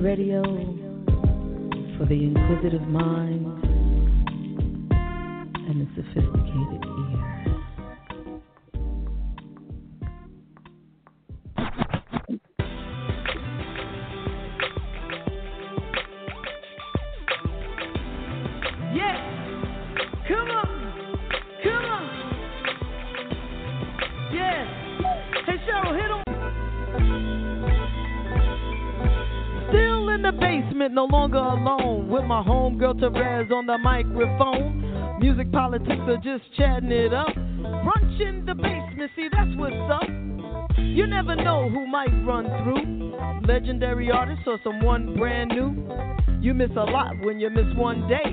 Radio for the inquisitive mind in the basement, no longer alone. With my homegirl Terez on the microphone. Music politics are just chatting it up. Brunch in the basement, see that's what's up. You never know who might run through. Legendary artist or someone brand new. You miss a lot when you miss one day.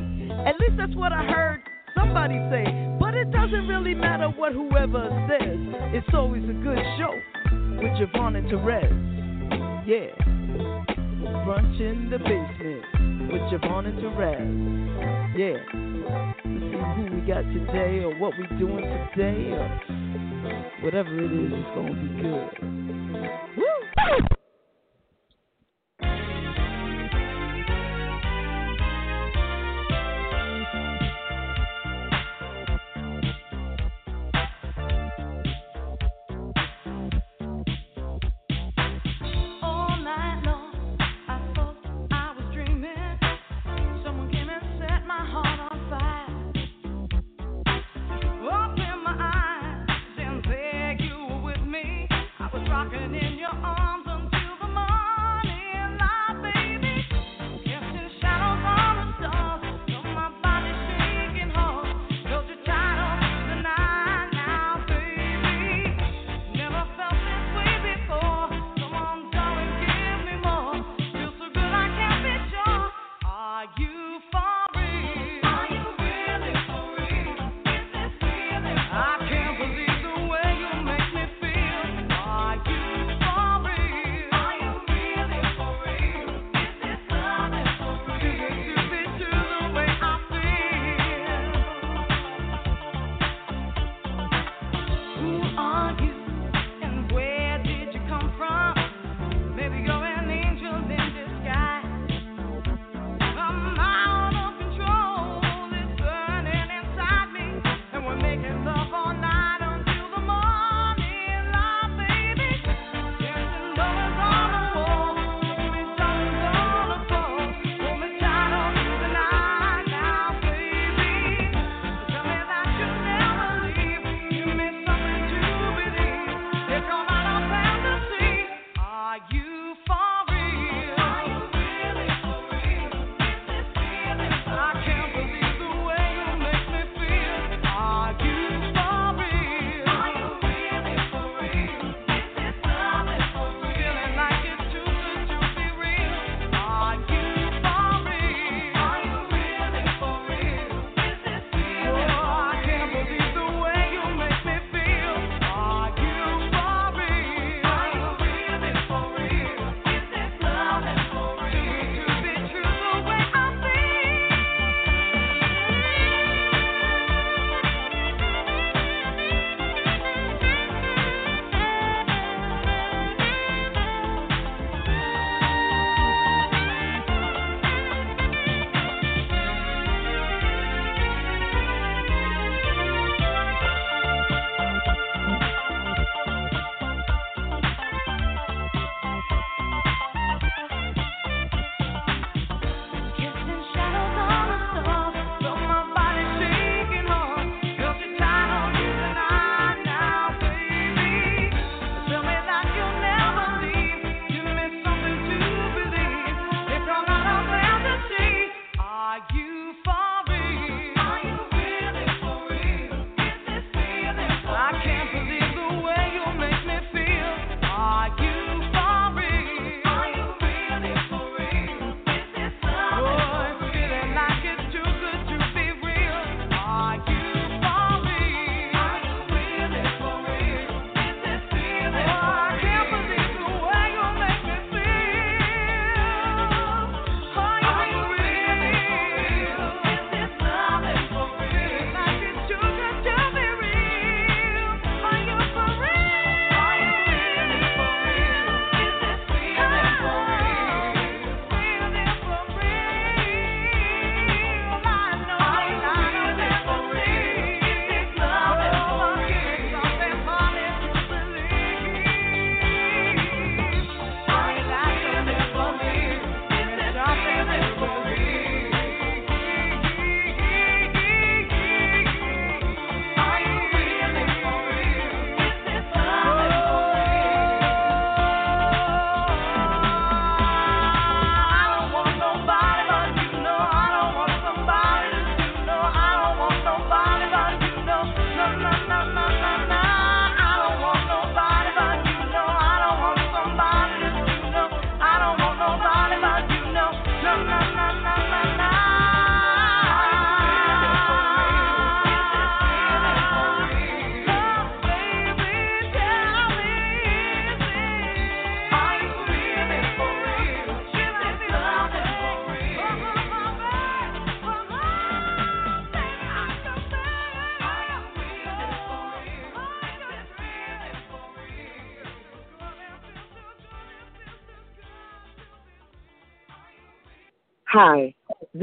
At least that's what I heard somebody say. But it doesn't really matter what whoever says. It's always a good show with JaVonne and Terez. Yeah. Brunch in the basement with JaVonne and Terez. Yeah. Let's see who we got today or what we doing today or whatever it is, it's gonna be good. Woo!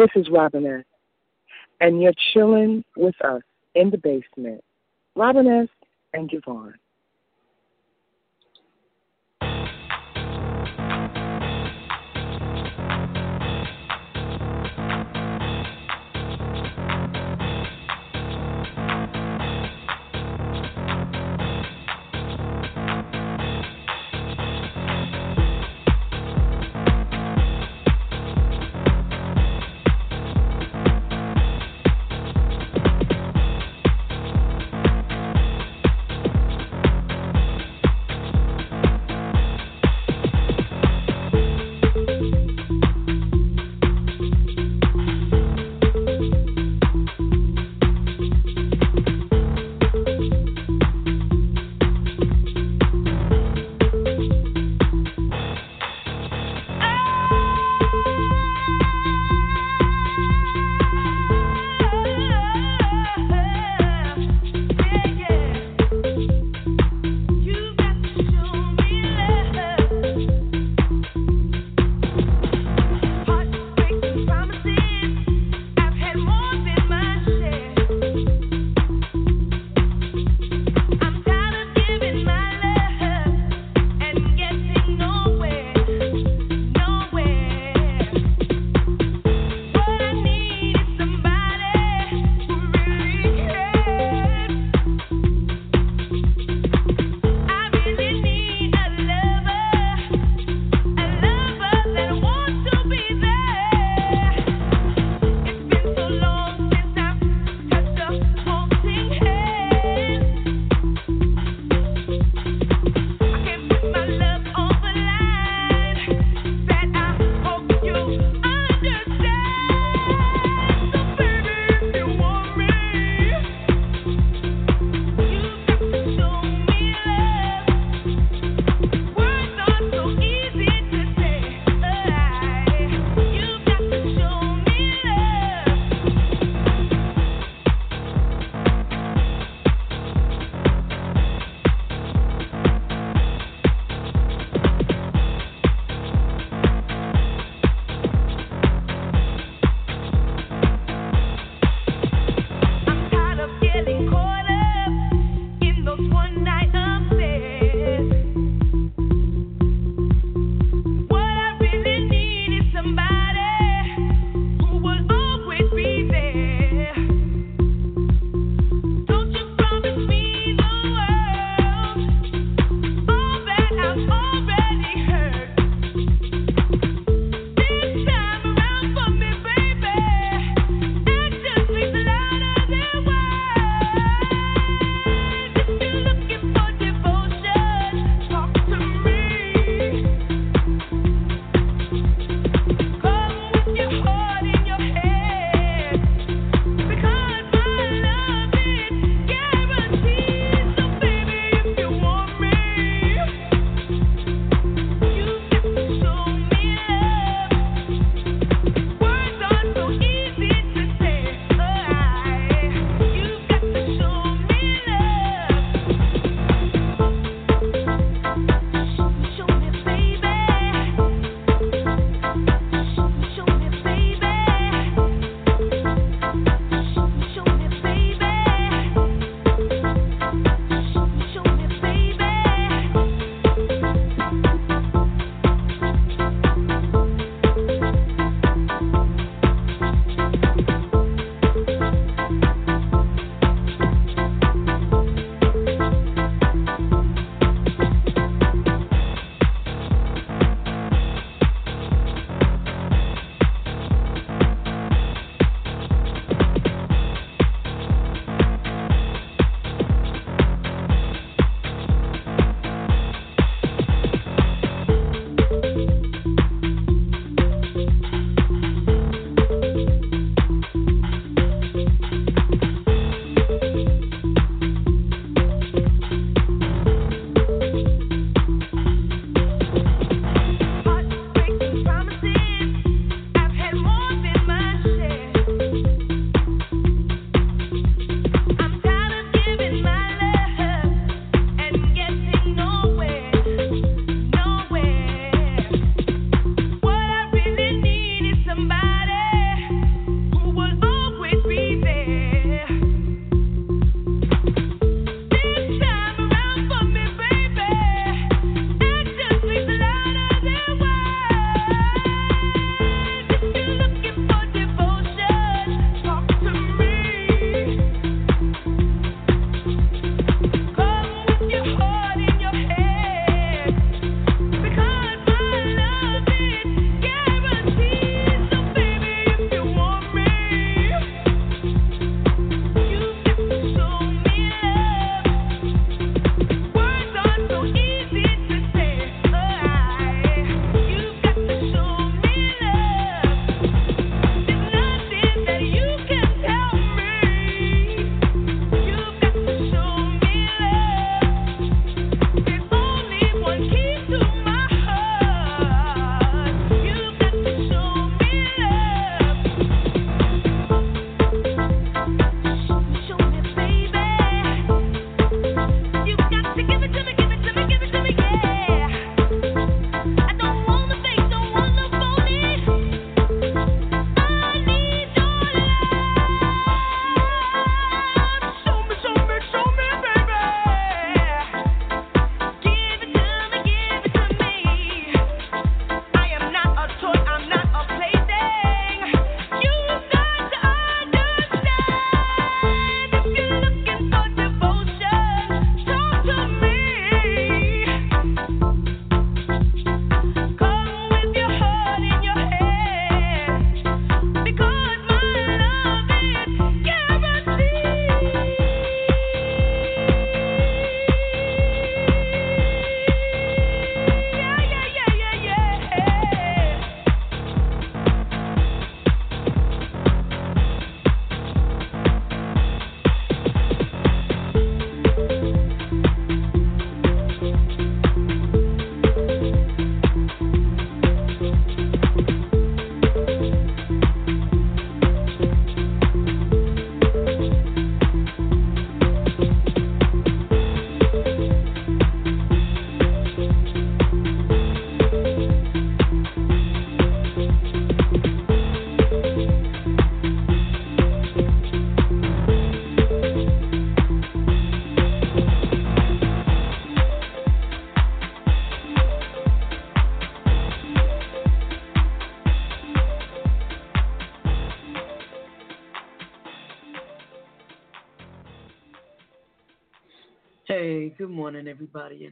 This is Robinette, and you're chilling with us in the basement. Robinette and JaVonne.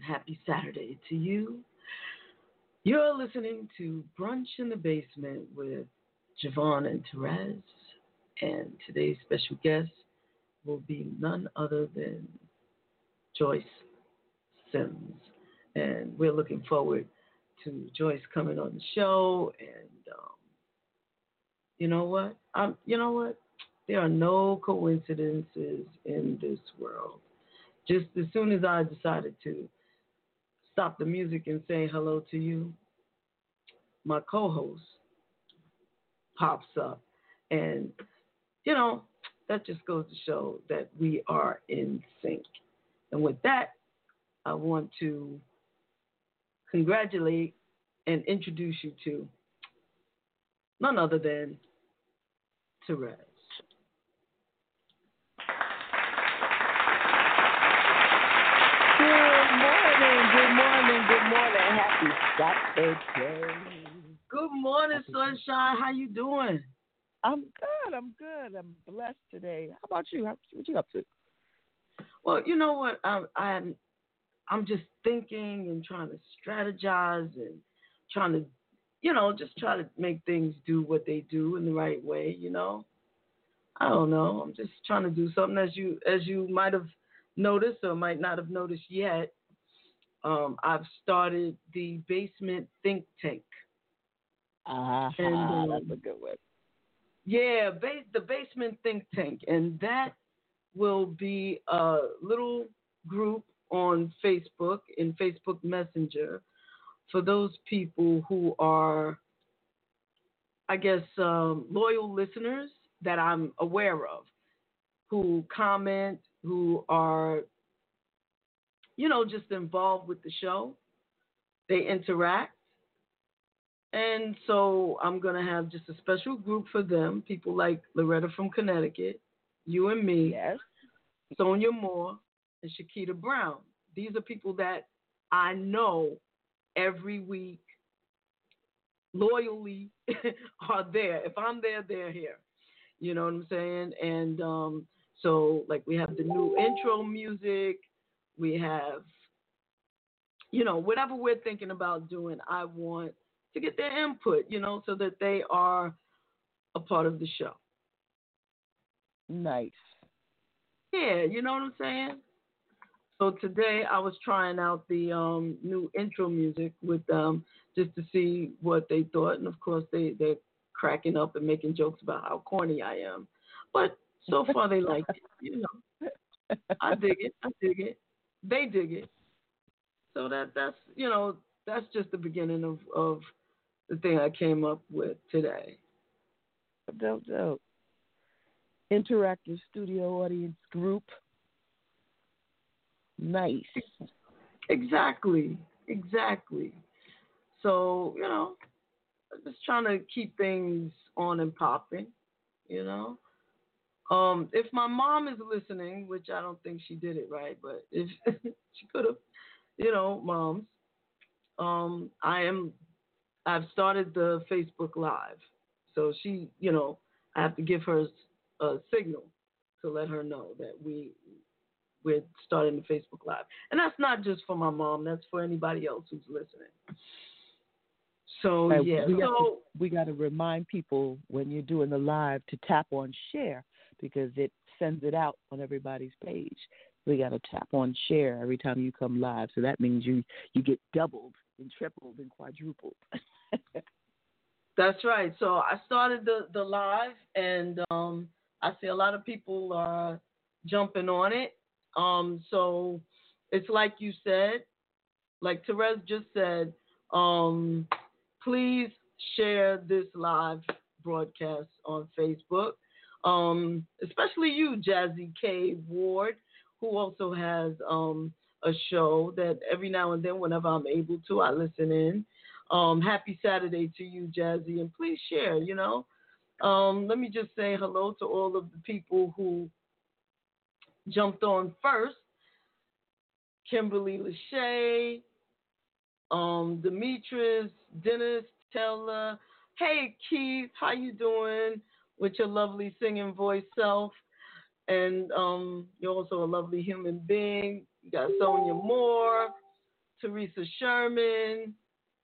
And happy Saturday to you. You're listening to Brunch in the Basement with JaVonne and Terez, and today's special guest will be none other than Joyce Sims. And we're looking forward to Joyce coming on the show. And um, you know what? Um, you know what? There are no coincidences in this world. Just as soon as I decided to stop the music and say hello to you, my co-host pops up, and you know that just goes to show that we are in sync. And with that, I want to congratulate and introduce you to none other than Terez. Good morning, good morning, good morning. Happy Saturday. Good morning, Sunshine. How you doing? I'm good. I'm good. I'm blessed today. How about you? How, what you up to? Well, you know what? I'm I'm I'm just thinking and trying to strategize and trying to, you know, just try to make things do what they do in the right way. You know, I don't know. I'm just trying to do something as you as you might have noticed or might not have noticed yet. Um, I've started the basement think tank. Ah, And, um, that's a good one. Yeah, ba- the basement think tank, and that will be a little group on Facebook in Facebook Messenger for those people who are, I guess, um, loyal listeners that I'm aware of, who comment, who are, you know, just involved with the show. They interact. And so I'm going to have just a special group for them, people like Loretta from Connecticut, you and me, Yes. Sonia Moore, and Shakita Brown. These are people that I know every week loyally are there. If I'm there, they're here. You know what I'm saying? And um, so, like, we have the new intro music. We have, you know, whatever we're thinking about doing, I want to get their input, you know, so that they are a part of the show. Nice. Yeah, you know what I'm saying? So today I was trying out the um, new intro music with them just to see what they thought, and of course they they're cracking up and making jokes about how corny I am, but so far they like it. You know, I dig it. I dig it. They dig it. So that that's you know that's just the beginning of of the thing I came up with today. Dope, dope. Interactive studio audience group. Nice. Exactly. Exactly. So, you know, just trying to keep things on and popping, you know. Um, if my mom is listening, which I don't think she did it right, but if she could have, you know, moms, um, I am I've started the Facebook Live. So she, you know, I have to give her a signal to let her know that we we're starting the Facebook Live. And that's not just for my mom, that's for anybody else who's listening. So Right, yeah. we got to we got to remind people when you're doing the live to tap on share because it sends it out on everybody's page. We got to tap on share every time you come live, so that means you you get doubled and tripled and quadrupled. That's right. So I started the the live, and um, I see a lot of people are jumping on it. Um, so it's like you said, like Terez just said. Um, please share this live broadcast on Facebook, um, especially you, Jazzy K Ward, who also has um, a show that every now and then, whenever I'm able to, I listen in. Um, happy Saturday to you, Jazzy, and please share. You know, um, let me just say hello to all of the people who jumped on first. Kimberly Lachey, um, Demetrius, Dennis, Taylor. Hey Keith, how you doing? With your lovely singing voice self, and um, you're also a lovely human being. You got Sonia Moore, Teresa Sherman,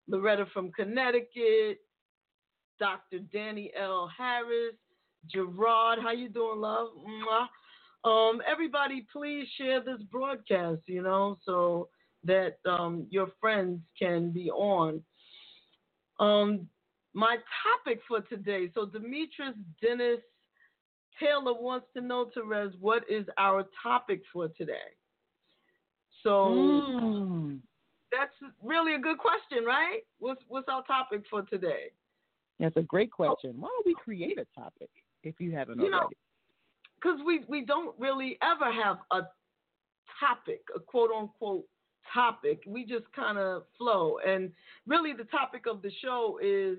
Loretta from Connecticut, Dr. Danny L. Harris, Gerard. How you doing, love? Um, everybody, please share this broadcast. You know, so that um, your friends can be on. Um, my topic for today. So Demetrius Dennis Taylor wants to know, Terez, what is our topic for today? So Mm. that's really a good question, right? What's what's our topic for today? That's a great question. Why don't we create a topic if you haven't You know, already? Because we we don't really ever have a topic, a quote unquote topic. We just kind of flow, and really the topic of the show is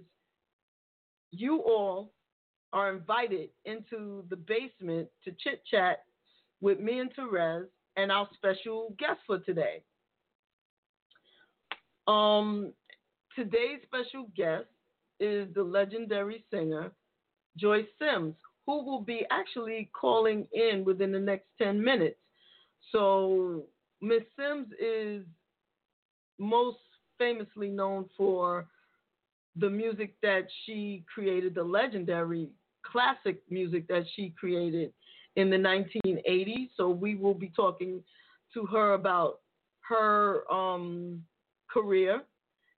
you all are invited into the basement to chit chat with me and Terez and our special guest for today. Um, today's special guest is the legendary singer Joyce Sims, who will be actually calling in within the next 10 minutes. So, Miss Sims is most famously known for the music that she created, the legendary classic music that she created in the 1980s. So, we will be talking to her about her um, career.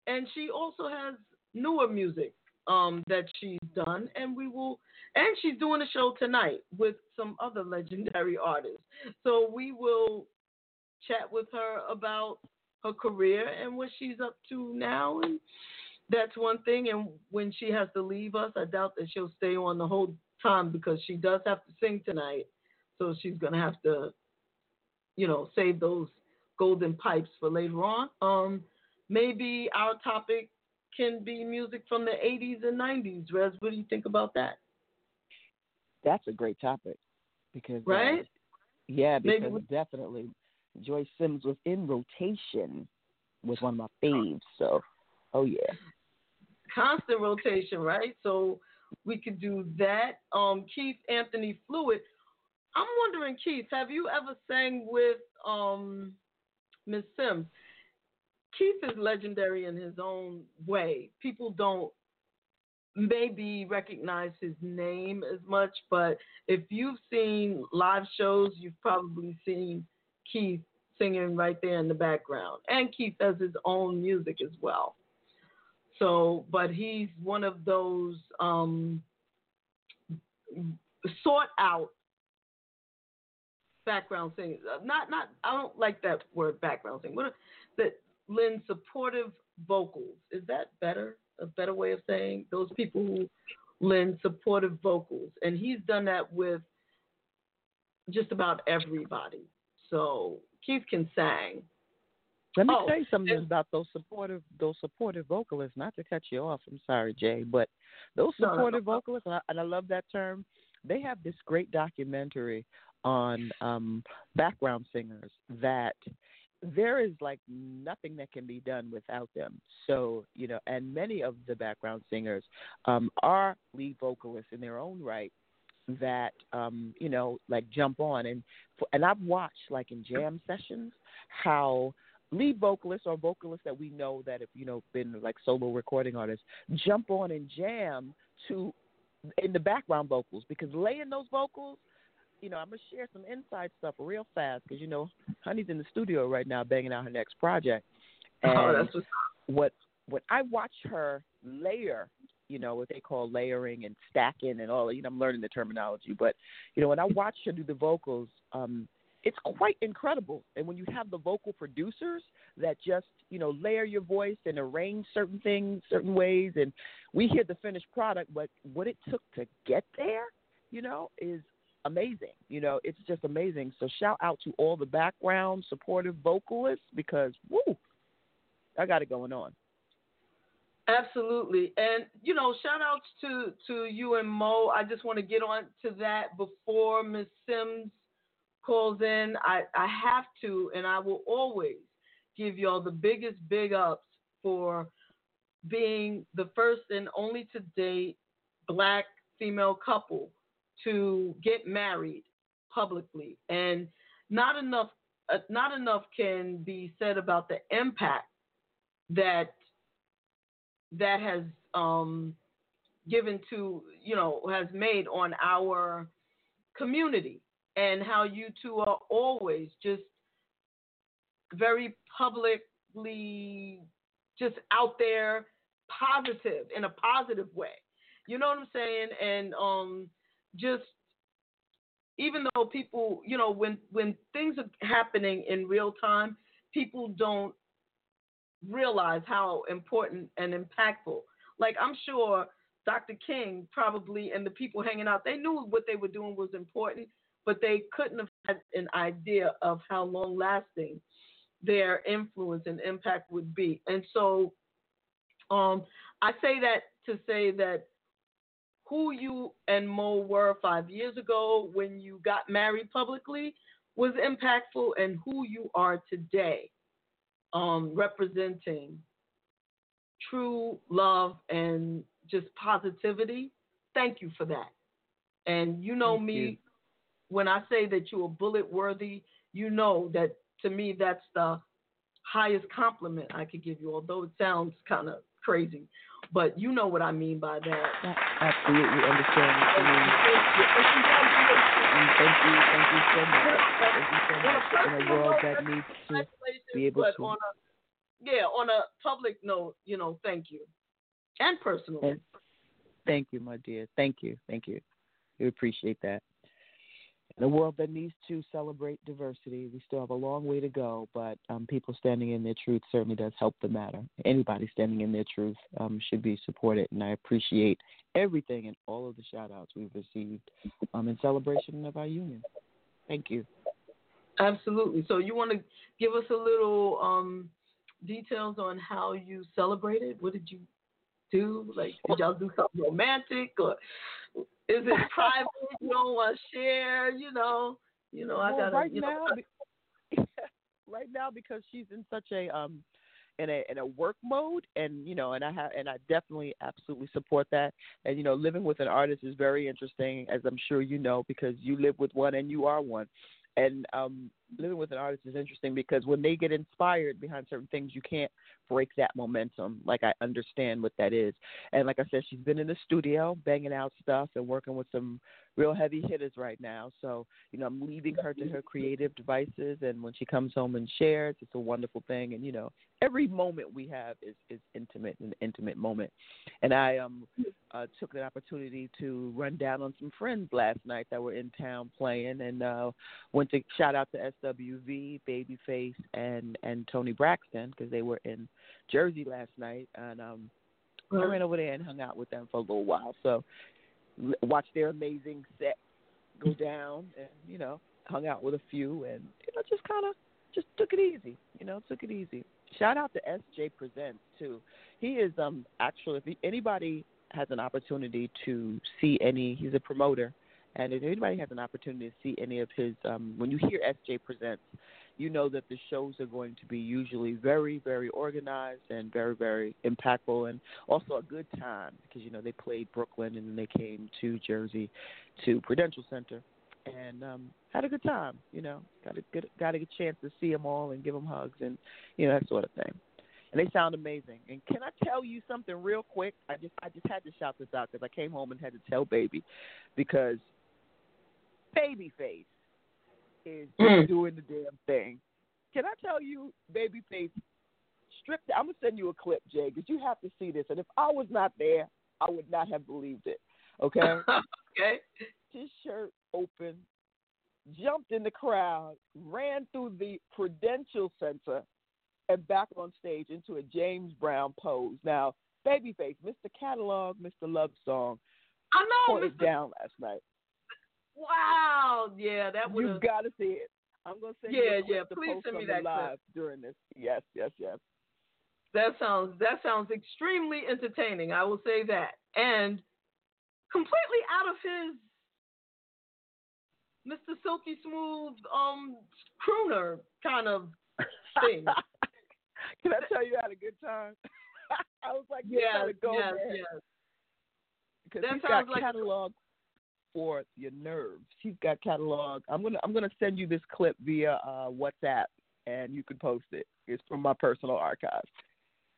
And she also has newer music um, that she's done, and we will, and she's doing a show tonight with some other legendary artists. So we will chat with her about her career and what she's up to now, and that's one thing. And when she has to leave us, I doubt that she'll stay on the whole time because she does have to sing tonight, so she's gonna have to, you know, save those golden pipes for later on. Um, maybe our topic can be music from the 80s and 90s. Rez, what do you think about that? That's a great topic because uh, Right? yeah, because we- definitely Joyce Sims was in rotation was one of my faves. So, oh yeah, Constant rotation, right? So we could do that. Um, Keith Anthony Fluid. I'm wondering, Keith, have you ever sang with um, Miss Sims? Keith is legendary in his own way. People don't maybe recognize his name as much, but if you've seen live shows, you've probably seen Keith singing right there in the background. And Keith has his own music as well. So, but he's one of those um, sought out background singers. Uh, Not, not. I don't like that word background singing. What that lend supportive vocals. Is that better? A better way of saying those people who lend supportive vocals, and he's done that with just about everybody. So Keith can sing. Let me Oh, tell you something about those supportive those supportive vocalists. Not to cut you off, I'm sorry, Jay, but those No, no, no. supportive vocalists, and I, and I love that term. They have this great documentary on um, background singers that there is like nothing that can be done without them. So, you know, and many of the background singers um, are lead vocalists in their own right that um, you know, like jump on and and I've watched like in jam sessions how lead vocalists or vocalists that we know that have, you know, been like solo recording artists jump on and jam to in the background vocals because laying those vocals you know, I'm gonna share some inside stuff real fast because you know, Honey's in the studio right now banging out her next project. And oh, that's what's what when I watch her layer, you know, what they call layering and stacking and all, you know, I'm learning the terminology, but you know, when I watch her do the vocals, um, it's quite incredible. And when you have the vocal producers that just, you know, layer your voice and arrange certain things certain ways and we hear the finished product, but what it took to get there, you know, is amazing. You know, it's just amazing. So shout out to all the background supportive vocalists because woo, I got it going on. Absolutely. And you know, shout outs to to you and Mo. I just want to get on to that before Miss Sims calls in. I, I have to and I will always give y'all the biggest big ups for being the first and only to date black female couple to get married publicly. And not enough uh, not enough can be said about the impact that that has um, given to you know has made on our community and how you two are always just very publicly just out there positive in a positive way. You know what i'm saying? And um just even though people you know when when things are happening in real time people don't realize how important and impactful. Like i'm sure dr king probably and the people hanging out they knew what they were doing was important but they couldn't have had an idea of how long lasting their influence and impact would be. And so um, I say that to say that who you and Mo were five years ago when you got married publicly was impactful, and who you are today, um, representing true love and just positivity. Thank you for that. And you know Thank me, you. When I say that you're bullet worthy, you know that to me that's the highest compliment I could give you, although it sounds kind of crazy. But you know what I mean by that. I absolutely understand what you mean. Thank you, thank you so much. Thank you so much. In a world that needs to be able to. on a yeah, on a public note, you know, thank you. And personally. And thank you, my dear. Thank you, thank you. We appreciate that. In a world that needs to celebrate diversity, we still have a long way to go, but um, people standing in their truth certainly does help the matter. Anybody standing in their truth um, should be supported, and I appreciate everything and all of the shout outs we've received um, in celebration of our union. Thank you. Absolutely. So you want to give us a little um, details on how you celebrated? What did you do? Like, did y'all do something romantic, or is it private? You don't want to share? You know, you know. I Well, gotta. right you know, now, right now because she's in such a um in a in a work mode and you know and I have and I definitely absolutely support that and you know living with an artist is very interesting as I'm sure you know because you live with one and you are one and um living with an artist is interesting because when they get inspired behind certain things you can't break that momentum. Like I understand what that is. And like I said she's been in the studio banging out stuff and working with some real heavy hitters right now. So you know I'm leaving her to her creative devices. And when she comes home and shares it's a wonderful thing. And you know every moment we have is is intimate an intimate moment. And I um uh took an opportunity to run down on some friends last night that were in town playing. And uh went to shout out to SWV, Babyface, and and Toni Braxton because they were in Jersey last night, and um, I ran over there and hung out with them for a little while. So watched their amazing set go down, and you know hung out with a few, and you know just kind of just took it easy. You know, took it easy. Shout out to SJ Presents too. He is um actually if he, anybody has an opportunity to see any, he's a promoter and if anybody has an opportunity to see any of his, um, when you hear SJ Presents, you know that the shows are going to be usually very, very organized and very, very impactful and also a good time because, you know, they played Brooklyn and then they came to Jersey to Prudential Center and um, had a good time, you know, got a good, got a good chance to see them all and give them hugs and, you know, that sort of thing. And they sound amazing. And can I tell you something real quick? I just I just had to shout this out because I came home and had to tell baby because Babyface is Mm. doing the damn thing. Can I tell you, Babyface stripped? I'm gonna send you a clip, Jay, because you have to see this. And if I was not there, I would not have believed it. Okay, okay. his shirt open, jumped in the crowd, ran through the Prudential Center, and back on stage into a James Brown pose. Now, Babyface, Mr. Catalog, Mr. Love Song, I know. put it down last night. Wow. Yeah, that would You have. got to see it. I'm gonna send Yeah, you clip yeah, to please post send me that clip. live during this. Yes, yes, yes. That sounds that sounds extremely entertaining. I will say that, and completely out of his Mr. Silky Smooth um crooner kind of thing. Can I tell you I had a good time? I was like, you yes, go, yes, yes. Because That sounds got like- catalog. For your nerves. She's got catalog. I'm gonna I'm gonna send you this clip via uh, WhatsApp, and you can post it. It's from my personal archive.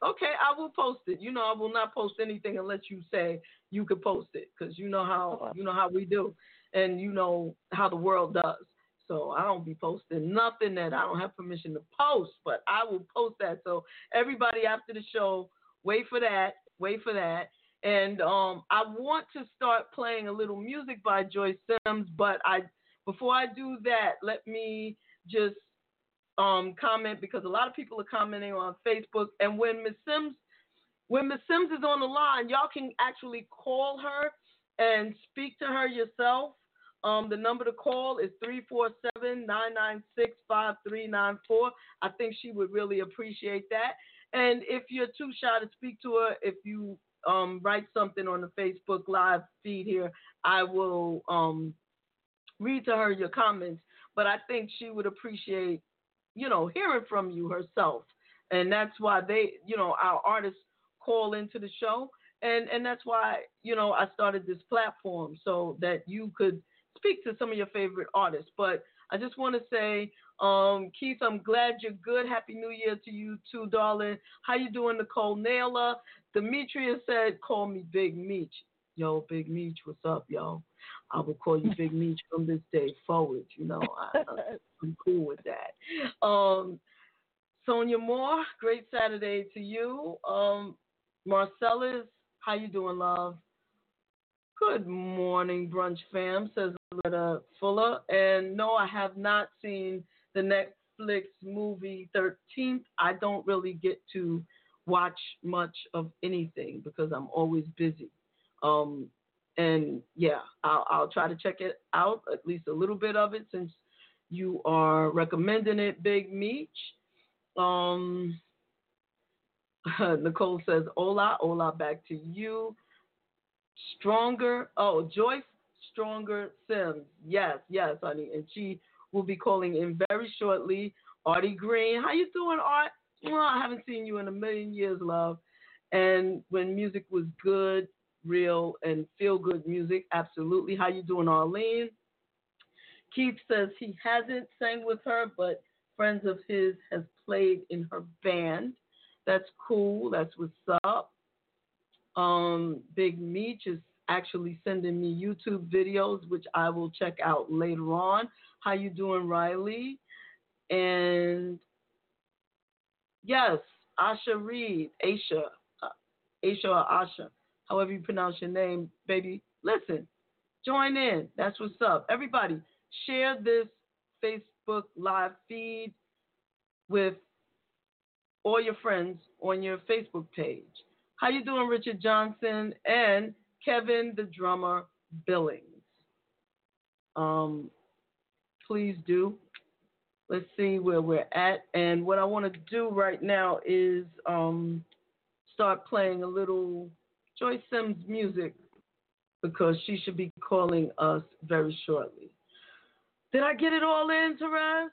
Okay, I will post it. You know, I will not post anything unless you say you could post it, because you know how you know how we do, and you know how the world does. So I don't be posting nothing that I don't have permission to post, but I will post that. So everybody after the show, wait for that. Wait for that. And um, I want to start playing a little music by Joyce Sims, but I before I do that, let me just um, comment because a lot of people are commenting on Facebook. And when Miss Sims, when Miss Sims is on the line, y'all can actually call her and speak to her yourself. Um, the number to call is 347 996 5394. I think she would really appreciate that. And if you're too shy to speak to her, if you um, write something on the Facebook Live feed here, I will um, read to her your comments. But I think she would appreciate, you know, hearing from you herself. And that's why they, you know, our artists call into the show. And, and that's why, you know, I started this platform so that you could speak to some of your favorite artists. But I just want to say, um, Keith, I'm glad you're good. Happy New Year to you too, darling. How you doing, Nicole Naylor? Demetria said, call me Big Meech. Yo, Big Meech, what's up, yo? I will call you Big Meech from this day forward. You know, I, I'm cool with that. Um, Sonia Moore, great Saturday to you. Um, Marcellus, how you doing, love? Good morning, brunch fam, says Loretta Fuller. And no, I have not seen the Netflix movie 13th. I don't really get to watch much of anything because I'm always busy. Um, and yeah, I'll, I'll try to check it out, at least a little bit of it, since you are recommending it, Big Meech. Um, Nicole says, Hola, hola, back to you. Stronger, oh, Joyce Stronger Sims. Yes, yes, honey. And she will be calling in very shortly. Artie Green, how you doing, Art? Well, I haven't seen you in a million years, love. And when music was good, real, and feel good music, absolutely. How you doing, Arlene? Keith says he hasn't sang with her, but friends of his has played in her band. That's cool. That's what's up. Um, Big Meech is actually sending me YouTube videos, which I will check out later on. How you doing, Riley? And yes, Asha Reed, Aisha, uh, Aisha or Asha, however you pronounce your name, baby. Listen, join in. That's what's up. Everybody, share this Facebook live feed with all your friends on your Facebook page. How you doing, Richard Johnson and Kevin the drummer Billings? Um, please do. Let's see where we're at. And what I want to do right now is um, start playing a little Joyce Sims music because she should be calling us very shortly. Did I get it all in, Terez?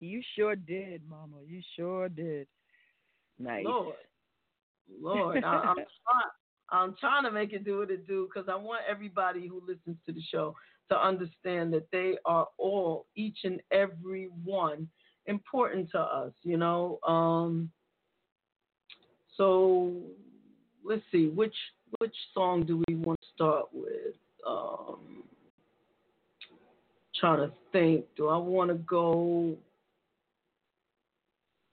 You sure did, Mama. You sure did. Nice. Lord, Lord, I, I'm trying. I'm trying to make it do what it do because I want everybody who listens to the show to understand that they are all, each and every one, important to us. You know. Um, so let's see which which song do we want to start with? Um, trying to think. Do I want to go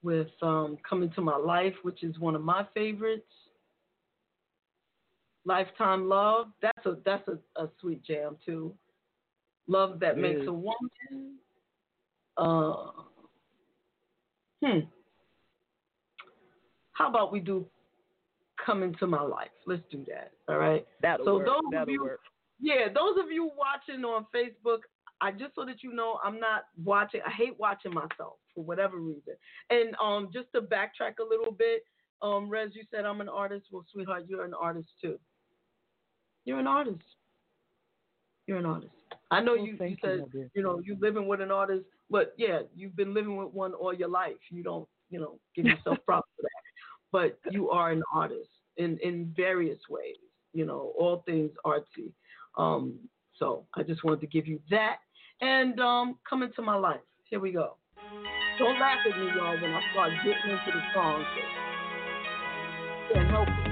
with um, "Come Into My Life," which is one of my favorites? Lifetime Love. That's a that's a, a sweet jam too. Love that makes a woman. Uh, hmm. How about we do "Come Into My Life"? Let's do that. All right. That'll so work. those of That'll you, work. yeah, those of you watching on Facebook, I just so that you know, I'm not watching. I hate watching myself for whatever reason. And um, just to backtrack a little bit, um, Rez, you said I'm an artist. Well, sweetheart, you're an artist too. You're an artist. You're an artist. I know Well, you, you thank you, said you know you're living with an artist, but yeah, you've been living with one all your life. You don't you know give yourself props for that, but you are an artist in in various ways. You know all things artsy. Um, So I just wanted to give you that. And um, come into my life. Here we go. Don't laugh at me, y'all, when I start getting into the song. Can't help it.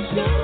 And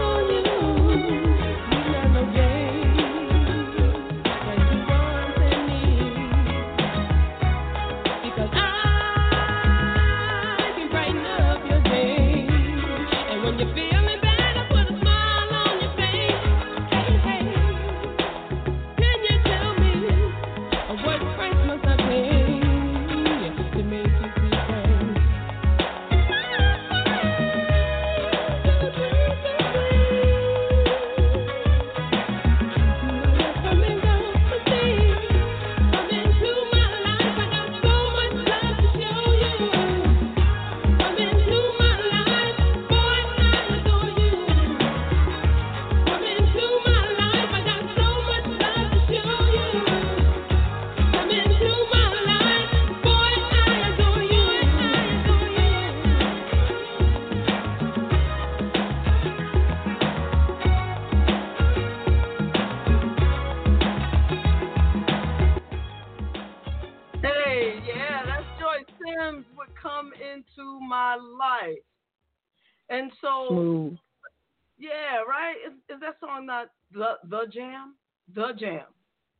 jam,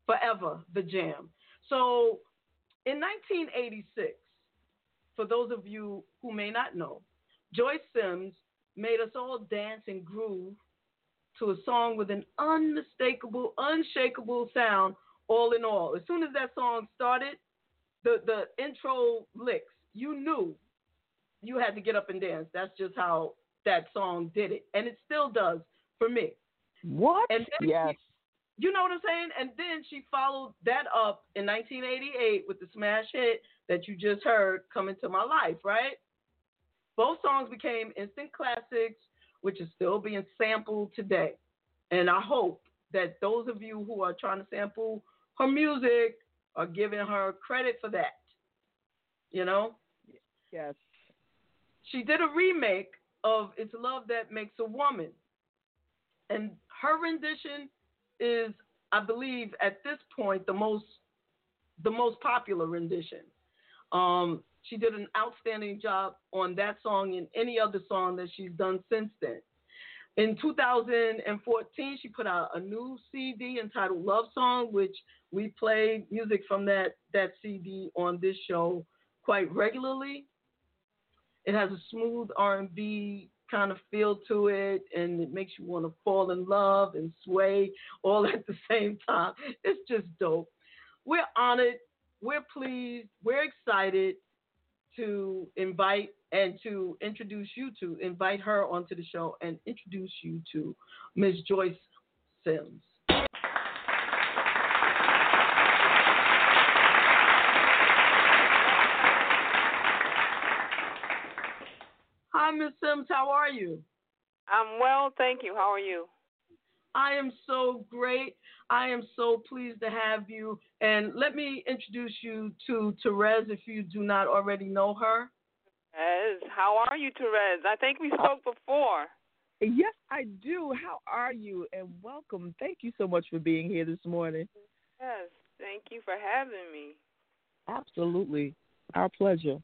forever the jam. So, in 1986, for those of you who may not know, Joyce Sims made us all dance and groove to a song with an unmistakable, unshakable sound. All in all, as soon as that song started, the the intro licks, you knew you had to get up and dance. That's just how that song did it, and it still does for me. What? And then yes. You know what I'm saying? And then she followed that up in 1988 with the smash hit that you just heard, "Come Into My Life," right? both songs became instant classics, which is still being sampled today. And I hope that those of you who are trying to sample her music are giving her credit for that. You know? Yes. She did a remake of It's Love That Makes a Woman. And her rendition is, I believe, at this point, the most the most popular rendition. Um, she did an outstanding job on that song and any other song that she's done since then. In 2014, she put out a new CD entitled Love Song, which we play music from that, that CD on this show quite regularly. It has a smooth R&B kind of feel to it, and it makes you want to fall in love and sway all at the same time. It's just dope. We're honored, we're pleased, we're excited to invite and to introduce you to invite her onto the show and introduce you to Ms. Joyce Sims. Hi, Ms. Sims. How are you? I'm well, thank you. How are you? I am so great. I am so pleased to have you. And let me introduce you to Terez if you do not already know her. Yes. How are you, Terez? I think we spoke before. Yes, I do. How are you? And welcome. Thank you so much for being here this morning. Yes. Thank you for having me. Absolutely. Our pleasure.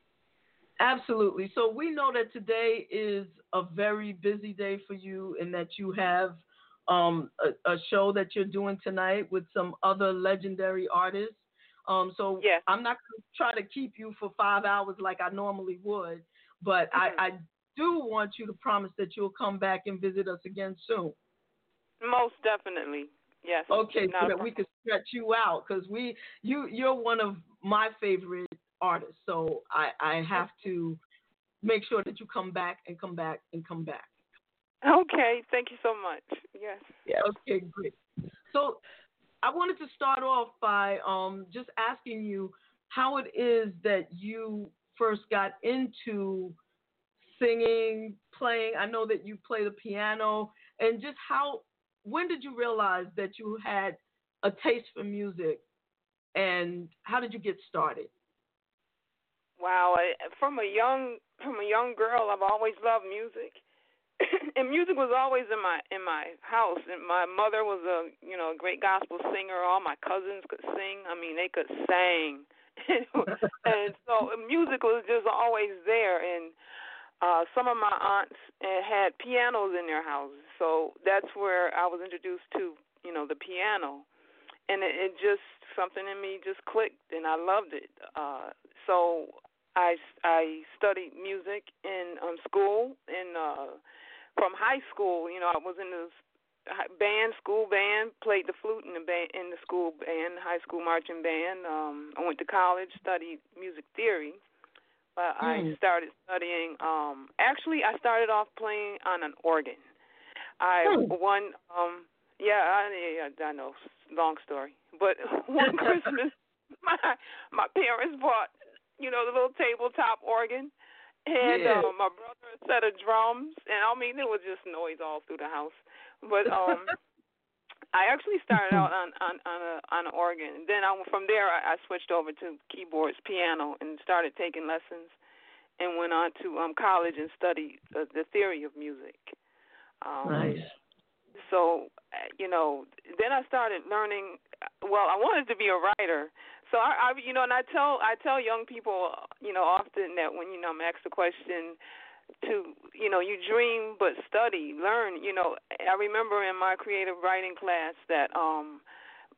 Absolutely. So we know that today is a very busy day for you and that you have um, a, a, show that you're doing tonight with some other legendary artists. Um, so yes. I'm not going to try to keep you for five hours like I normally would, but mm-hmm. I, I do want you to promise that you'll come back and visit us again soon. Most definitely. Yes. Okay, so that we can stretch you out because we you you're one of my favorite artists, so I I have to make sure that you come back and come back and come back. Okay, thank you so much. Yes. Yeah. Okay, great. So I wanted to start off by um, just asking you how it is that you first got into singing, playing. I know that you play the piano, and just how, when did you realize that you had a taste for music, and how did you get started? Wow, from a young from a young girl, I've always loved music. and music was always in my in my house. And my mother was a you know a great gospel singer. All my cousins could sing. I mean, they could sing, and so music was just always there. And uh, some of my aunts eh, had pianos in their houses, so that's where I was introduced to you know the piano, and it, it just something in me just clicked, and I loved it. Uh, so I I studied music in um, school in. Uh, from high school, you know, I was in this band, school band, played the flute in the band in the school band, high school marching band. Um, I went to college, studied music theory. But mm. I Hmm. started studying. Um, actually, I started off playing on an organ. I Hmm. one. Um, yeah, I, yeah, I know, long story. But one Christmas, my my parents bought, you know, the little tabletop organ, and Yeah. um, my brother a set of drums, and I mean there was just noise all through the house. But um, I actually started out on on on a on an organ. Then I from there I, I switched over to keyboards, piano, and started taking lessons, and went on to um college and studied uh, the theory of music. Um, Nice. so uh, you know then i started learning well i wanted to be a writer so i, I you know and i tell i tell young people you know often that when you know i'm asked the question to you know you dream but study learn you know i remember in my creative writing class that um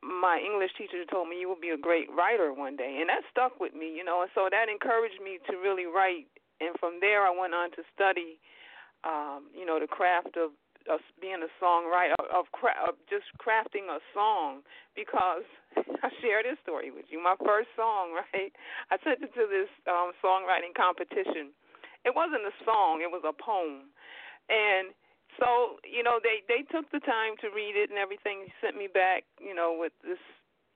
my english teacher told me you will be a great writer one day and that stuck with me you know and so that encouraged me to really write and from there i went on to study um you know the craft of of being a songwriter of, cra- of just crafting a song because I share this story with you. My first song, right? I sent it to this um songwriting competition. It wasn't a song, it was a poem. And so, you know, they they took the time to read it and everything. He sent me back, you know, with this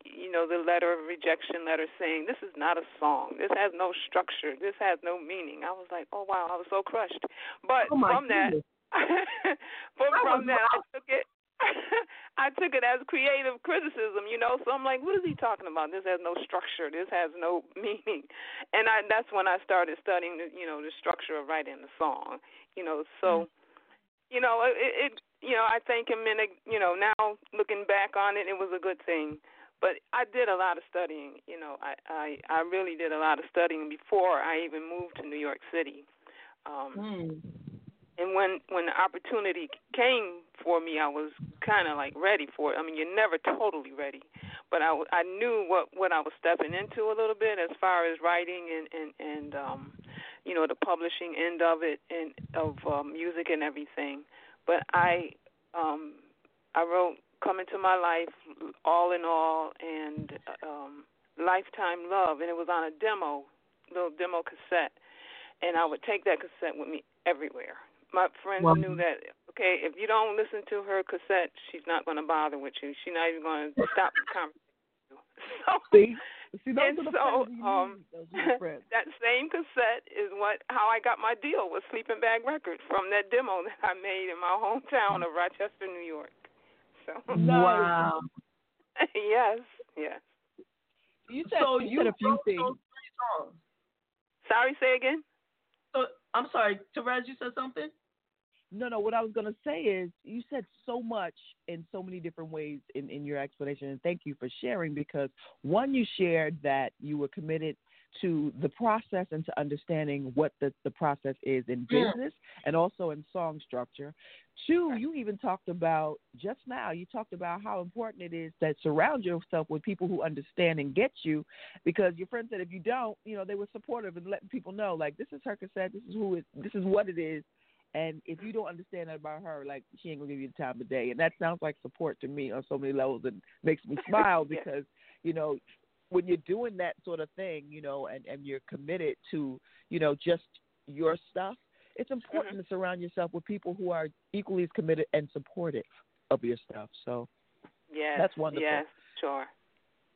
you know, the letter of rejection letter saying this is not a song. This has no structure. This has no meaning. I was like, oh wow, I was so crushed. But Oh, from that, goodness. but from that, I took it. I took it as creative criticism, you know. So I'm like, what is he talking about? This has no structure. This has no meaning. And I that's when I started studying, the, you know, the structure of writing the song. You know, so, you know, it, it, you know, I thank him. And you know, now looking back on it, it was a good thing. But I did a lot of studying. You know, I I I really did a lot of studying before I even moved to New York City. Um, Hmm. And when when the opportunity came for me, I was kind of like ready for it. I mean, you're never totally ready, but I I knew what what I was stepping into a little bit as far as writing and and and um, you know, the publishing end of it and of um, music and everything. But I um, I wrote "Come Into My Life," all in all, and um, "Lifetime Love," and it was on a demo, little demo cassette, and I would take that cassette with me everywhere my friends Wow. knew that okay, if you don't listen to her cassette, she's not going to bother with you. She's not even going to stop the conversation. So, See, see, those and are the so, friends you um, need. Those are friends. that same cassette is what how I got my deal with Sleeping Bag Records from that demo that I made in my hometown of Rochester, New York. So Wow. yes, yes. You said, so you you said a few things. those three songs. Sorry, say again. Sorry, Terez, you said something? No, no. What I was gonna say is, you said so much in so many different ways in in your explanation, and thank you for sharing. Because one, you shared that you were committed to the process and to understanding what the the process is in Yeah. business and also in song structure. Two, you even talked about just now. You talked about how important it is that surround yourself with people who understand and get you, because your friend said if you don't, you know, they were supportive and letting people know like this is her cassette, this is who it, this is what it is, and if you don't understand that about her, like she ain't gonna give you the time of day. And that sounds like support to me on so many levels and makes me smile because, you know, when you're doing that sort of thing, you know, and, and you're committed to, you know, just your stuff, it's important mm-hmm. to surround yourself with people who are equally as committed and supportive of your stuff. So Yes, That's wonderful. Yes, sure.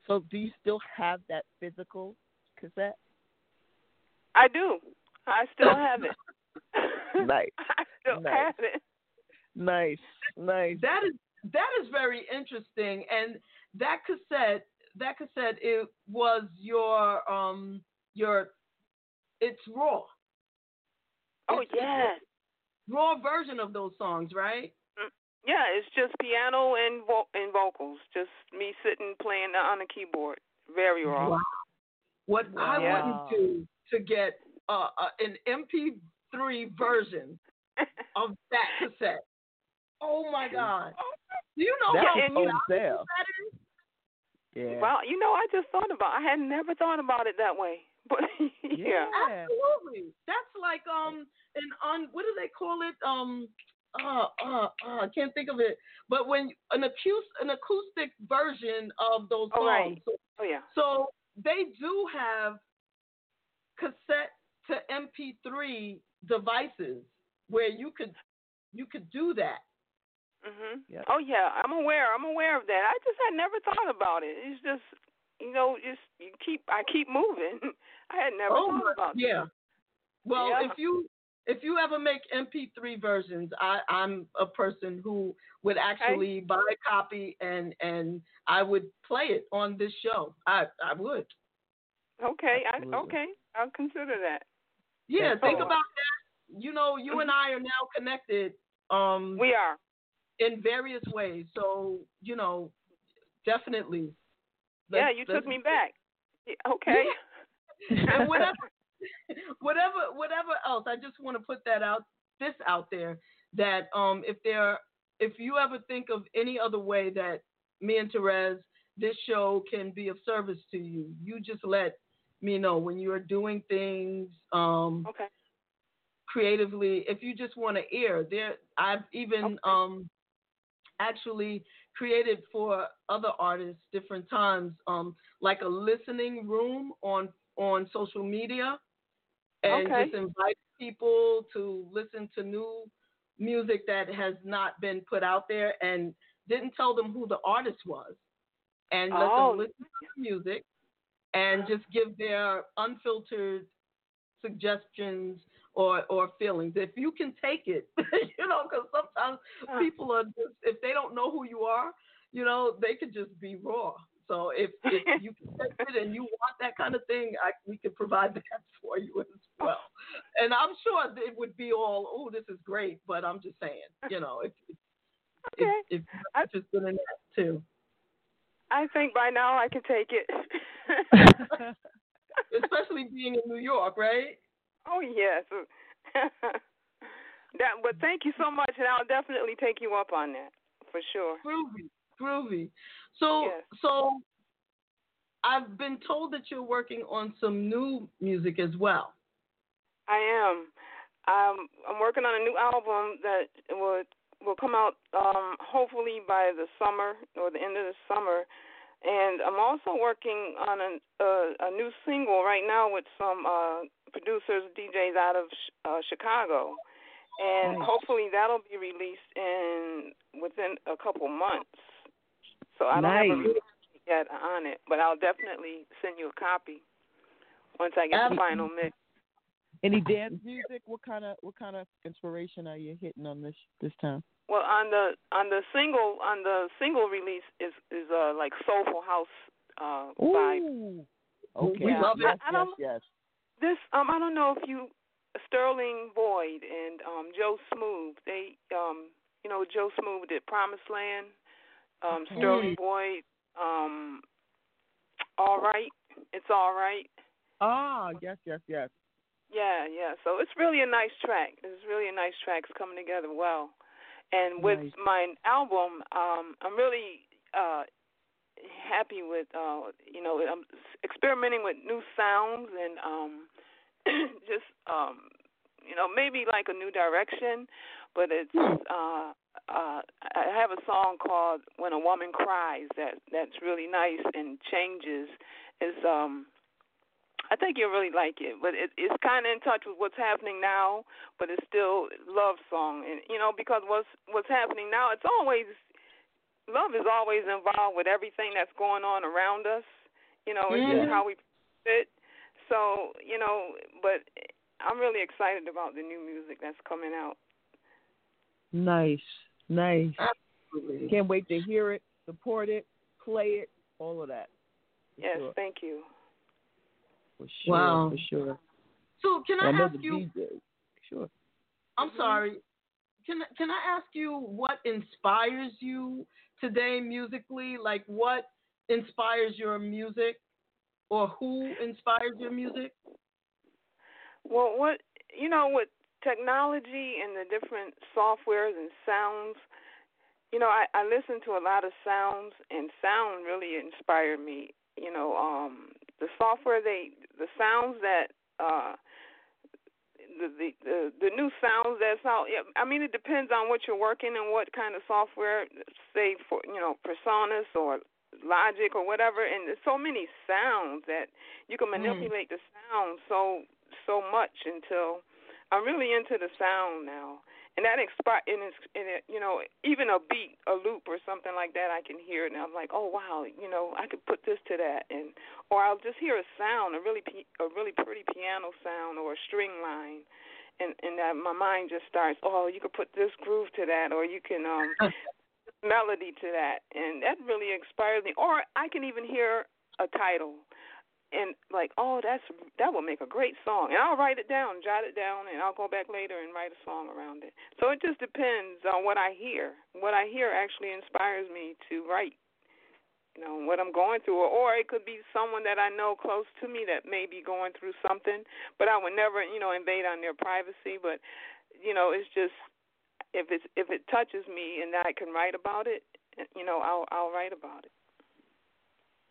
so do you still have that physical cassette? I do. I still have it. Nice. I still Nice. have it. Nice. Nice. That is that is very interesting. And that cassette, that cassette, it was your um your, it's raw, Oh It's- yes. raw version of those songs, right? Yeah, it's just piano and vo- and vocals. Just me sitting playing on the keyboard. Very raw. Wow. What I wouldn't do to get uh, uh, an MP3 version of that cassette. Oh my God! Do you know That how was and you- on sale. that is? Yeah. Well, you know, I just thought about. I had never thought about it that way. But yeah. Yeah. Absolutely. That's like um an on what do they call it? Um uh uh, uh I can't think of it. But when an acoustic an acoustic version of those songs. Oh, right. So, Oh yeah. so they do have cassette to MP3 devices where you could you could do that. Mhm. Yep. Oh yeah, I'm aware. I'm aware of that. I just had never thought about it. It's just you know, just you keep I keep moving. I had never oh thought about yeah. that. Well, Yeah. if you if you ever make MP3 versions, I, I'm a person who would actually buy a copy and and I would play it on this show. I I would. Okay, I, okay, I'll consider that. Yeah, That's think all. about that. You know, you and I are now connected um We are. In various ways. So, you know, definitely. yeah, you took me back. Yeah, Okay. and whatever whatever whatever else i just want to put that out this out there that um if there if you ever think of any other way that me and Terez this show can be of service to you you just let me know when you're doing things um Okay. creatively if you just want to air there i've even Okay. um actually created for other artists different times um like a listening room on on social media and Okay. just invite people to listen to new music that has not been put out there and didn't tell them who the artist was and let Oh. them listen to the music and just give their unfiltered suggestions or or feelings. If you can take it, you know, because sometimes ah. people are just if they don't know who you are, you know, they could just be raw. So if, if you can take it and you want that kind of thing, I, we could provide that for you as well. And I'm sure it would be all, oh, this is great. But I'm just saying, you know, if if, Okay. if you're interested in that too, I think by now I can take it. especially being in New York, right? Oh yes. that. But thank you so much, and I'll definitely take you up on that for sure. Groovy, groovy. So, Yes. so I've been told that you're working on some new music as well. I am. Um, I'm working on a new album that will will come out um, hopefully by the summer or the end of the summer. And I'm also working on a a, a new single right now with some uh, producers, DJs out of uh, Chicago, and Nice. hopefully that'll be released in within a couple months. So I don't have a Nice. release yet on it, but I'll definitely send you a copy once I get the final mix. Any dance music? What kind of what kind of inspiration are you hitting on this this time? Well, on the on the single on the single release is is uh like soulful house uh vibe. Okay. We love it. yes, I- I don't- yes, yes. This um I don't know if you Sterling Void and um Joe Smooth they um you know Joe Smooth did Promised Land, um Okay. Sterling Void um All Right, It's All Right. Ah, yes, yes, yes. Yeah, yeah. So it's really a nice track. It's really a nice track. It's coming together well. And with Nice. my album, um, I'm really uh happy with uh you know, I'm experimenting with new sounds and um just um you know, maybe like a new direction, but it's uh uh I have a song called When a Woman Cries that that's really nice and changes is um I think you'll really like it, but it, it's kind of in touch with what's happening now, but it's still love song, and you know because what's what's happening now, it's always love is always involved with everything that's going on around us. You know, it's just Mhm. how we fit. So you know, but I'm really excited about the new music that's coming out. Nice, nice. Absolutely. Can't wait to hear it, support it, play it, all of that. For Yes, sure. thank you. For sure, Wow. for sure. So can I, I ask you? DJ. Sure. I'm mm-hmm. sorry. Can can I ask you what inspires you today musically? Like what inspires your music, or who inspires your music? Well, what you know, with technology and the different softwares and sounds, you know, I, I listen to a lot of sounds, and sound really inspired me. You know, um, the software they, the sounds that, uh, the the the, the new sounds that's out. I mean, it depends on what you're working and what kind of software. Say for you know, Personas or Logic or whatever, and there's so many sounds that you can manipulate the sound so so much until I'm really into the sound now. And that and it's and it, you know even a beat, a loop or something like that, I can hear it and I'm like, oh wow, you know I could put this to that, and or I'll just hear a sound, a really a really pretty piano sound or a string line, and and uh, my mind just starts, oh you could put this groove to that, or you can um melody to that, and that really inspires me. Or I can even hear a title and like, oh, that's that will make a great song, and I'll write it down, jot it down, and I'll go back later and write a song around it. So it just depends on what I hear. What I hear actually inspires me to write. You know what I'm going through, or, or it could be someone that I know close to me that may be going through something, but I would never, you know, invade on their privacy. But you know, it's just if it's if it touches me and I can write about it, you know, I'll I'll write about it.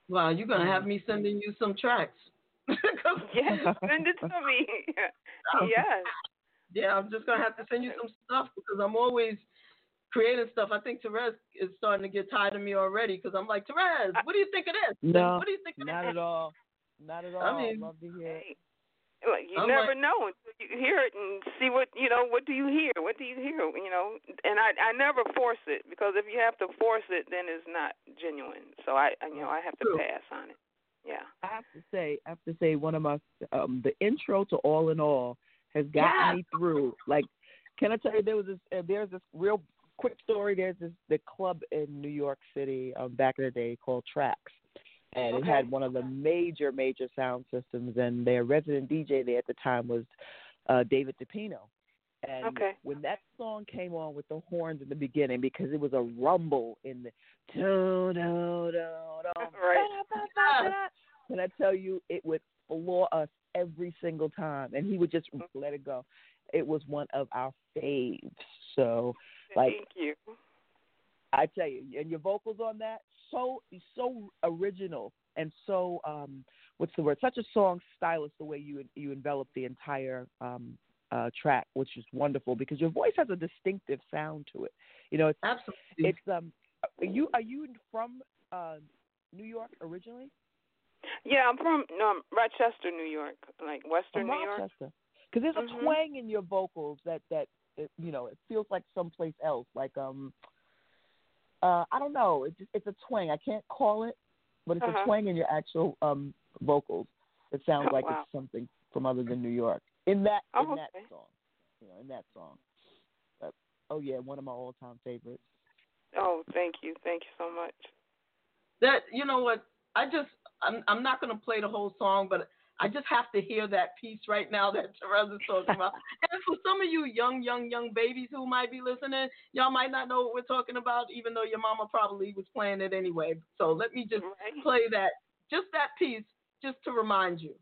Wow, you're gonna have mm-hmm. me sending you some tracks. Yes, send it to me. yes. Yeah, I'm just gonna have to send you some stuff because I'm always creating stuff. I think Terez is starting to get tired of me already because I'm like, Terez, what do you think of this? No, what do you think of this? not that? at all. Not at all. I mean- love to hear. Hey, Like you I'm never like- know until you hear it and see what you know. What do you hear? What do you hear? You know, and I I never force it because if you have to force it, then it's not genuine. So I you know I have to pass on it. Yeah. I have to say, I have to say, one of my um, the intro to All in All has gotten Yes. me through. Like, can I tell you, there was this, uh, there's this real quick story. There's this the club in New York City um, back in the day called Tracks, and it had one of the major, major sound systems. And their resident DJ there at the time was uh, David DePino. And Okay. when that song came on with the horns in the beginning, because it was a rumble in the do do do do Right. can I tell you, it would floor us every single time, and he would just let it go. It was one of our faves. So, like, Thank you. I tell you, and your vocals on that so so original and so um what's the word? Such a song stylist the way you you envelop the entire um uh track, which is wonderful because your voice has a distinctive sound to it. You know, it's Absolutely. it's um are you are you from uh New York originally? Yeah, I'm from um, Rochester, New York, like Western From New York. Rochester. Because there's a Mhm. twang in your vocals that that it, you know it feels like someplace else. Like um, uh, I don't know. It's just, it's a twang. I can't call it, but it's Uh-huh. a twang in your actual um vocals. It sounds Oh, like wow. it's something from other than New York. In that Oh, in that song, you know, in that song. But, oh yeah, one of my all time favorites. Oh, thank you, thank you so much. that you know what I just I'm I'm not gonna play the whole song, but I just have to hear that piece right now that Terez is talking about. and for some of you young, young, young babies who might be listening, y'all might not know what we're talking about, even though your mama probably was playing it anyway. So let me just play that, just that piece, just to remind you.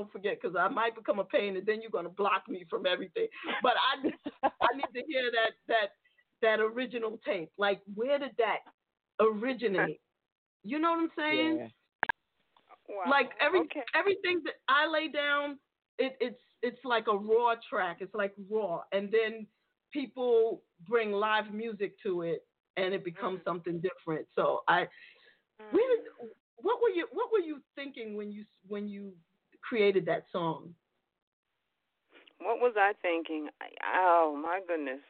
Don't forget because I might become a pain, and then you're gonna block me from everything. But I, I need to hear that that that original tape. Like, where did that originate? You know what I'm saying? Yeah. Wow. Like every okay. everything that I lay down, it, it's it's like a raw track. It's like raw, and then people bring live music to it, and it becomes mm. something different. So I, where mm. did, what were you what were you thinking when you when you created that song? What was I thinking? I, oh my goodness.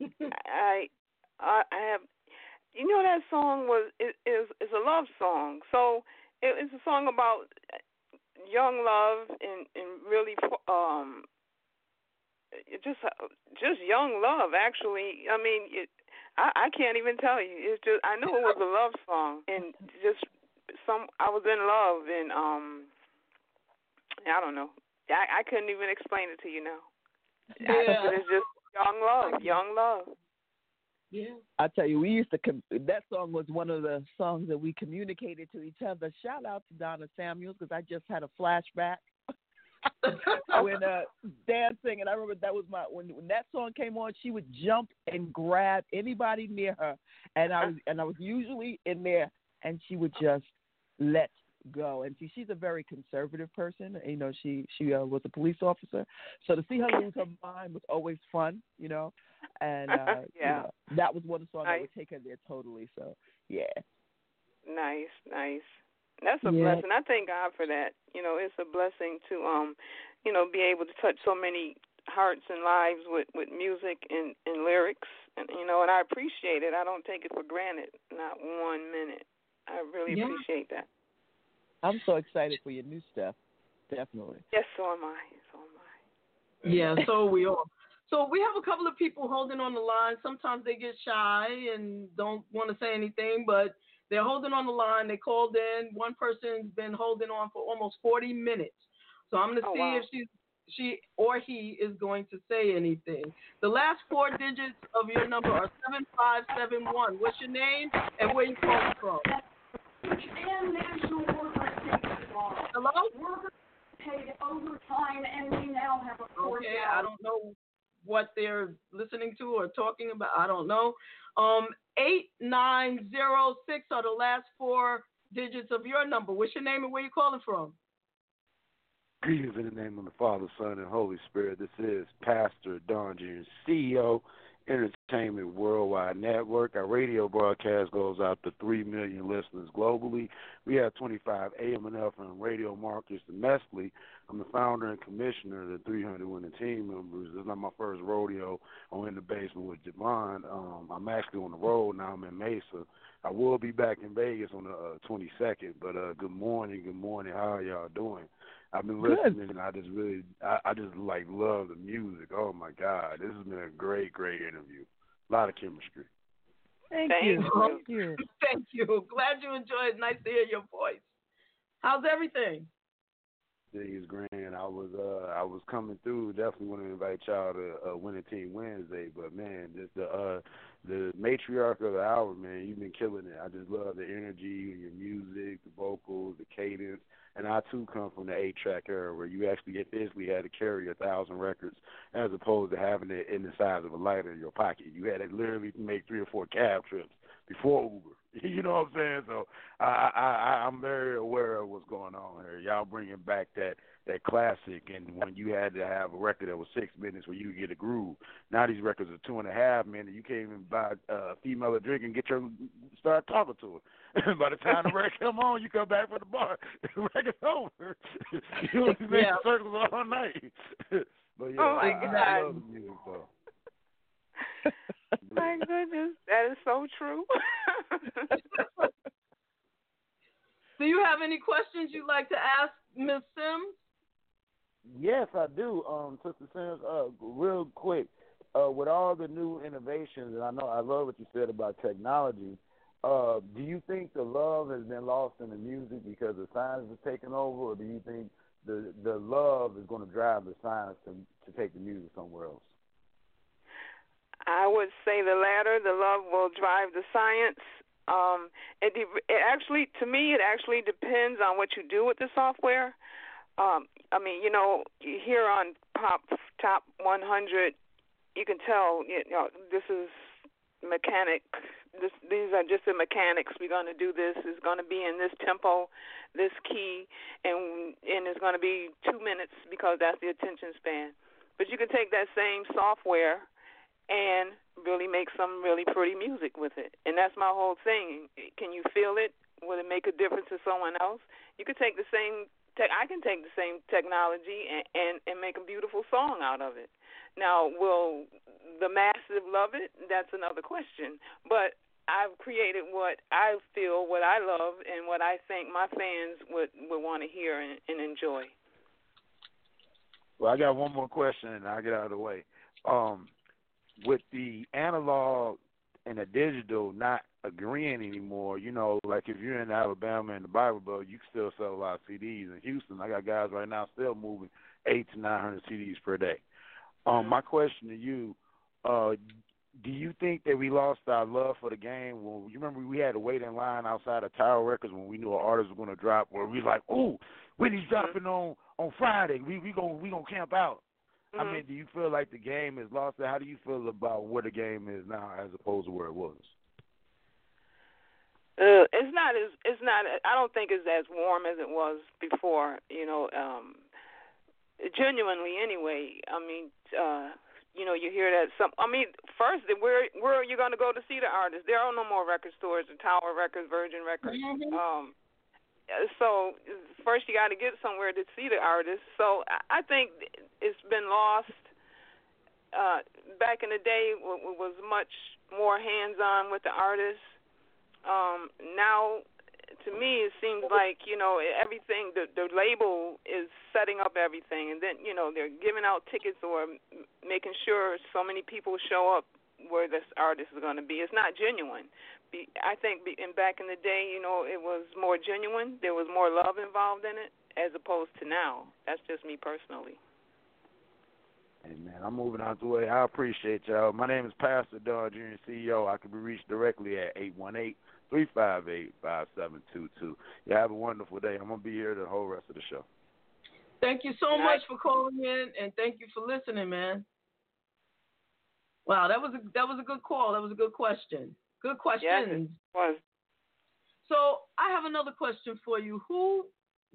I, I I have you know that song was is is, is a love song. So it, it's a song about young love and and really um just just young love actually i mean it i i can't even tell you it's just i knew it was a love song and just some i was in love and um i don't know i i couldn't even explain it to you now Yeah. but it's just young love young love Yeah. I tell you, we used to. Com- that song was one of the songs that we communicated to each other. Shout out to Donna Samuels because I just had a flashback when uh, dancing, and I remember that was my when when that song came on. She would jump and grab anybody near her, and I was and I was usually in there, and she would just let go. And see, she's a very conservative person. You know, she she uh, was a police officer, so to see her lose her mind was always fun. You know, and uh, you Yeah. know, that was one song that would take her there totally. So yeah, Nice, nice. That's a Yeah. blessing. I thank God for that. You know, it's a blessing to um, you know, be able to touch so many hearts and lives with with music and and lyrics, and you know, and I appreciate it. I don't take it for granted, not one minute. I really Yeah. appreciate that. I'm so excited for your new stuff. Definitely. Yes, so am I. So am I. Yeah, so we all. So we have a couple of people holding on the line. Sometimes they get shy and don't want to say anything, but they're holding on the line. They called in. One person's been holding on for almost 40 minutes. So I'm going to Oh, see wow. if she, she or he is going to say anything. The last four digits of your number are 7571. What's your name and where you calling from? Hello? Workers paid overtime, and we now have a court Okay, I don't know what they're listening to or talking about. I don't know. Um, eight nine zero six are the last four digits of your number. What's your name and where you calling from? Greetings in the name of the Father, Son, and Holy Spirit. This is Pastor Don Jr., CEO, Entertainment Worldwide Network. Our radio broadcast goes out to 3 million listeners globally. We have 25 AM and FM radio markets domestically. I'm the founder and commissioner of the 300 winning team members. This is not my first rodeo on In the Basement with JaVonne. Um, I'm actually on the road now. I'm in Mesa. I will be back in Vegas on the uh, 22nd. But uh, good morning, good morning. How are y'all doing? I've been Good. listening, and I just really, I, I just like love the music. Oh my God, this has been a great, great interview. A lot of chemistry. Thank, Thank you. you. Thank you. Thank you. Glad you enjoyed. Nice to hear your voice. How's everything? Thing is grand. I was, uh, I was coming through. Definitely want to invite y'all to uh, Winning Team Wednesday. But man, just the, uh, the matriarch of the hour, man, you've been killing it. I just love the energy, and your music, the vocals, the cadence. And I too come from the eight track era where you actually physically had to carry a thousand records as opposed to having it in the size of a lighter in your pocket. You had to literally make three or four cab trips before Uber. You know what I'm saying? So I, I, I I'm very aware of what's going on here. Y'all bringing back that that classic, and when you had to have a record that was six minutes where you could get a groove. Now these records are two and a half minutes. You can't even buy a female a drink and get your start talking to her. By the time the record come on, you come back from the bar. The record's over. you only make circles all night. but yeah, Oh, my I, I God. love the music though. My goodness, that is so true. Do you have any questions you'd like to ask Miss Sims? Yes, I do. Um, Sister Sims, uh, real quick, uh, with all the new innovations, and I know I love what you said about technology. Uh, do you think the love has been lost in the music because the science has taken over, or do you think the the love is going to drive the science to to take the music somewhere else? I would say the latter. The love will drive the science. Um, it, de- it actually, to me, it actually depends on what you do with the software. Um, I mean, you know, here on Pop Top 100, you can tell, you know, this is mechanic. This, these are just the mechanics. We're going to do this. It's going to be in this tempo, this key, and and it's going to be two minutes because that's the attention span. But you can take that same software and really make some really pretty music with it. And that's my whole thing. Can you feel it? Will it make a difference to someone else? You could take the same tech I can take the same technology and, and and make a beautiful song out of it. Now, will the masses love it? That's another question. But I've created what I feel, what I love, and what I think my fans would would want to hear and, and enjoy. Well, I got one more question, and I'll get out of the way. Um, with the analog and the digital not agreeing anymore, you know, like if you're in Alabama and the Bible Belt, you can still sell a lot of CDs. In Houston, I got guys right now still moving eight to nine hundred CDs per day. Um, my question to you, uh, do you think that we lost our love for the game? When you remember we had to wait in line outside of Tower Records when we knew an artist was going to drop, where we like, "Ooh, Whitney's dropping on on Friday. We we going we gonna camp out." Mm-hmm. I mean, do you feel like the game is lost? How do you feel about where the game is now as opposed to where it was? Uh, it's not as it's not. I don't think it's as warm as it was before. You know, um, genuinely anyway. I mean, uh, you know, you hear that some. I mean, first, where where are you going to go to see the artist? There are no more record stores. The Tower Records, Virgin Records. Mhm. Um, so first you got to get somewhere to see the artist. So I think it's been lost. Uh, back in the day, it was much more hands-on with the artist. Um, now, to me, it seems like you know everything. The the label is setting up everything, and then you know they're giving out tickets or making sure so many people show up where this artist is going to be. It's not genuine. Be, I think be, in back in the day, you know, it was more genuine. There was more love involved in it, as opposed to now. That's just me personally. Hey man, I'm moving out the way. I appreciate y'all. My name is Pastor Don Jr. CEO. I can be reached directly at eight one eight three five eight five seven two two. You have a wonderful day. I'm gonna be here the whole rest of the show. Thank you so much for calling in, and thank you for listening, man. Wow, that was a that was a good call. That was a good question. Good Yes, questions. it was. So I have another question for you. Who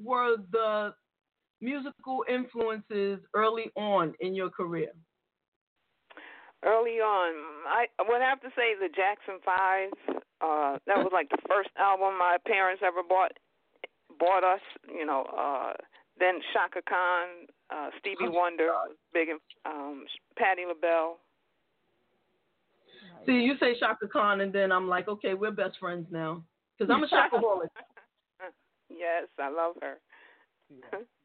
were the musical influences early on in your career? Early on, I would have to say the Jackson Five. Uh, that was like the first album my parents ever bought bought us. You know, uh, then Chaka Khan, uh, Stevie Wonder, was big, um, Patti LaBelle. See, you say Chaka Khan, and then I'm like, okay, we're best friends now. Because I'm a shopaholic. yes, I love her.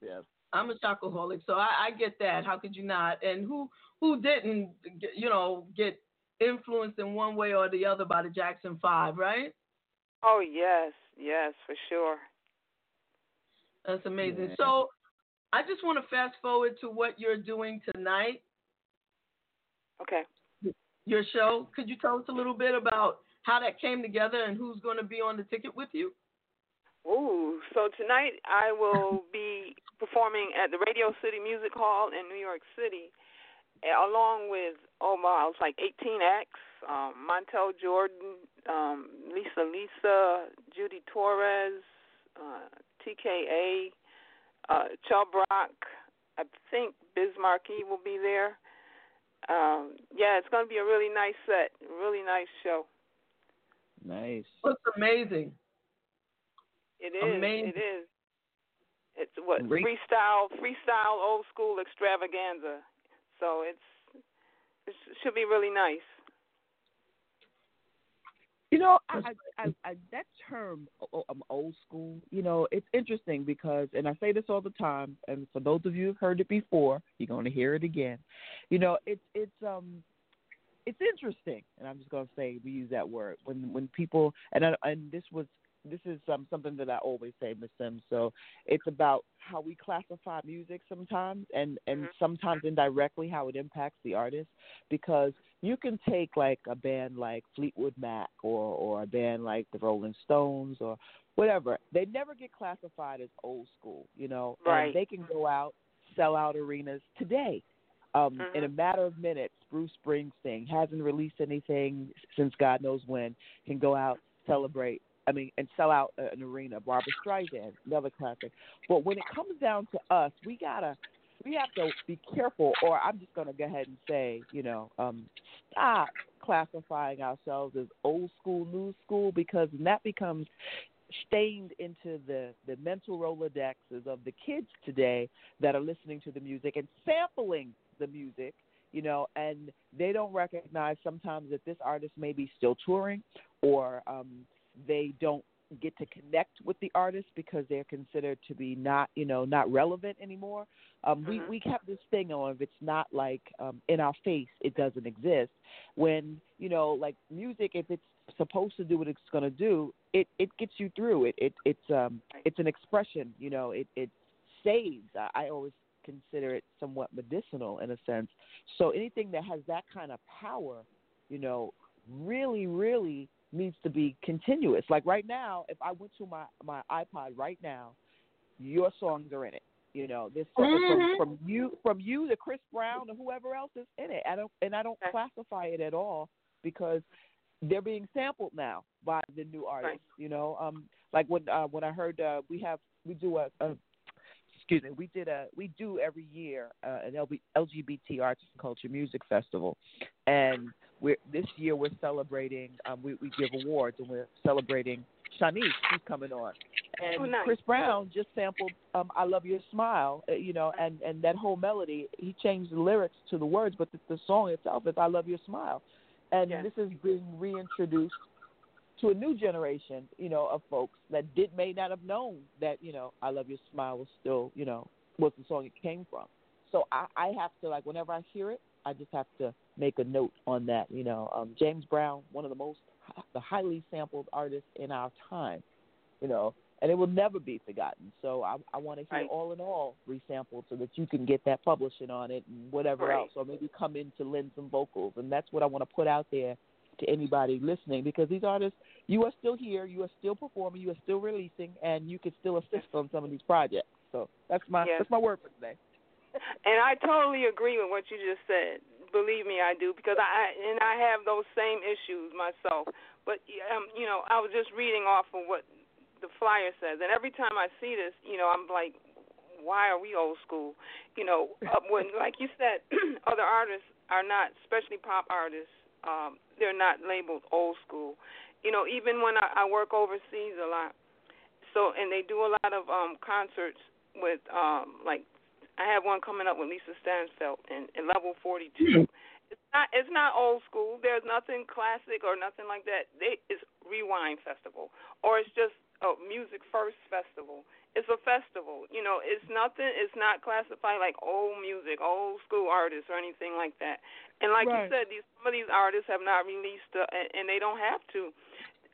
Yes. I'm a shopaholic, so I, I get that. How could you not? And who who didn't, you know, get influenced in one way or the other by the Jackson Five, right? Oh yes, yes, for sure. That's amazing. Yeah. So, I just want to fast forward to what you're doing tonight. Okay. Your show. Could you tell us a little bit about how that came together and who's going to be on the ticket with you? Ooh, so tonight I will be performing at the Radio City Music Hall in New York City, eh, along with oh wow, it's like 18 acts. Um, Montell Jordan, um, Lisa Lisa, Judy Torres, uh, TKA, uh, Chubb Rock. I think Biz Markie will be there. Um, yeah, it's going to be a really nice set, really nice show. Nice. That's amazing. It is. Amazing. It is. It's what Great. freestyle, freestyle, old school extravaganza. So it's it should be really nice. You know, I, I, I, that term I'm old school. You know, it's interesting because, and I say this all the time, and for those of you who've heard it before, you're going to hear it again. You know, it's it's um, it's interesting, and I'm just going to say we use that word when when people and I, and this was this is um, something that I always say, Miss Sims. So it's about how we classify music sometimes, and and sometimes indirectly how it impacts the artist. Because you can take like a band like Fleetwood Mac or or a band like the Rolling Stones or whatever. They never get classified as old school, you know. Right. And they can go out, sell out arenas today. Um, In a matter of minutes, Bruce Springsteen hasn't released anything since God knows when. Can go out, celebrate, I mean, and sell out an arena. Barbra Streisand, another classic. But when it comes down to us, we gotta, we have to be careful. Or I'm just gonna go ahead and say, you know, um, stop classifying ourselves as old school, new school, because that becomes stained into the the mental rolodexes of the kids today that are listening to the music and sampling the music you know, and they don't recognize sometimes that this artist may be still touring or um, they don't get to connect with the artist because they're considered to be not, you know, not relevant anymore. Um, We we have this thing on if it's not like um, in our face, it doesn't exist. When you know, like music, if it's supposed to do what it's going to do, it it gets you through. It it it's um it's an expression. You know, it it saves. I, I always consider it somewhat medicinal in a sense. So anything that has that kind of power, you know, really really needs to be continuous. Like right now, if I went to my my iPod right now, your songs are in it. You know, this Mhm. from, from you from you to Chris Brown or whoever else is in it. I don't and I don't classify it at all because they're being sampled now by the new artists. You know, um, like when uh, when I heard uh, we have we do a, a excuse me we did a we do every year uh, an LB, LGBT Arts and Culture Music Festival, and we're this year we're celebrating um, we we give awards and we're celebrating Shanice She's coming on, and Oh, nice. Chris Brown just sampled um, "I Love Your Smile," uh, you know, and and that whole melody he changed the lyrics to the words, but the, the song itself is "I Love Your Smile," and this is being reintroduced to a new generation, you know, of folks that did may not have known that you know "I Love Your Smile" was still you know was the song it came from. So I, I have to like whenever I hear it, I just have to make a note on that. You know, um, James Brown, one of the most the highly sampled artists in our time. You know, and it will never be forgotten. So I, I want to hear all in all resampled so that you can get that publishing on it and whatever Right. else, or maybe come in to lend some vocals. And that's what I want to put out there to anybody listening because these artists, you are still here, you are still performing, you are still releasing, and you can still assist on some of these projects. So that's my Yes. that's my word for today. And I totally agree with what you just said. Believe me, I do because I and I have those same issues myself. But um, you know, I was just reading off of what the flyer says, and every time I see this, you know, I'm like, why are we old school? You know, uh, when like you said, other artists are not, especially pop artists, um, they're not labeled old school. You know, even when I, I work overseas a lot, so and they do a lot of um concerts with um like I have one coming up with Lisa Stansfield in, in level 42. It's not it's not old school. There's nothing classic or nothing like that. They, it's Rewind Festival or it's just a Music First Festival. It's a festival. You know, it's nothing. It's not classified like old music, old school artists or anything like that. And like you said, these some of these artists have not released uh, and, and they don't have to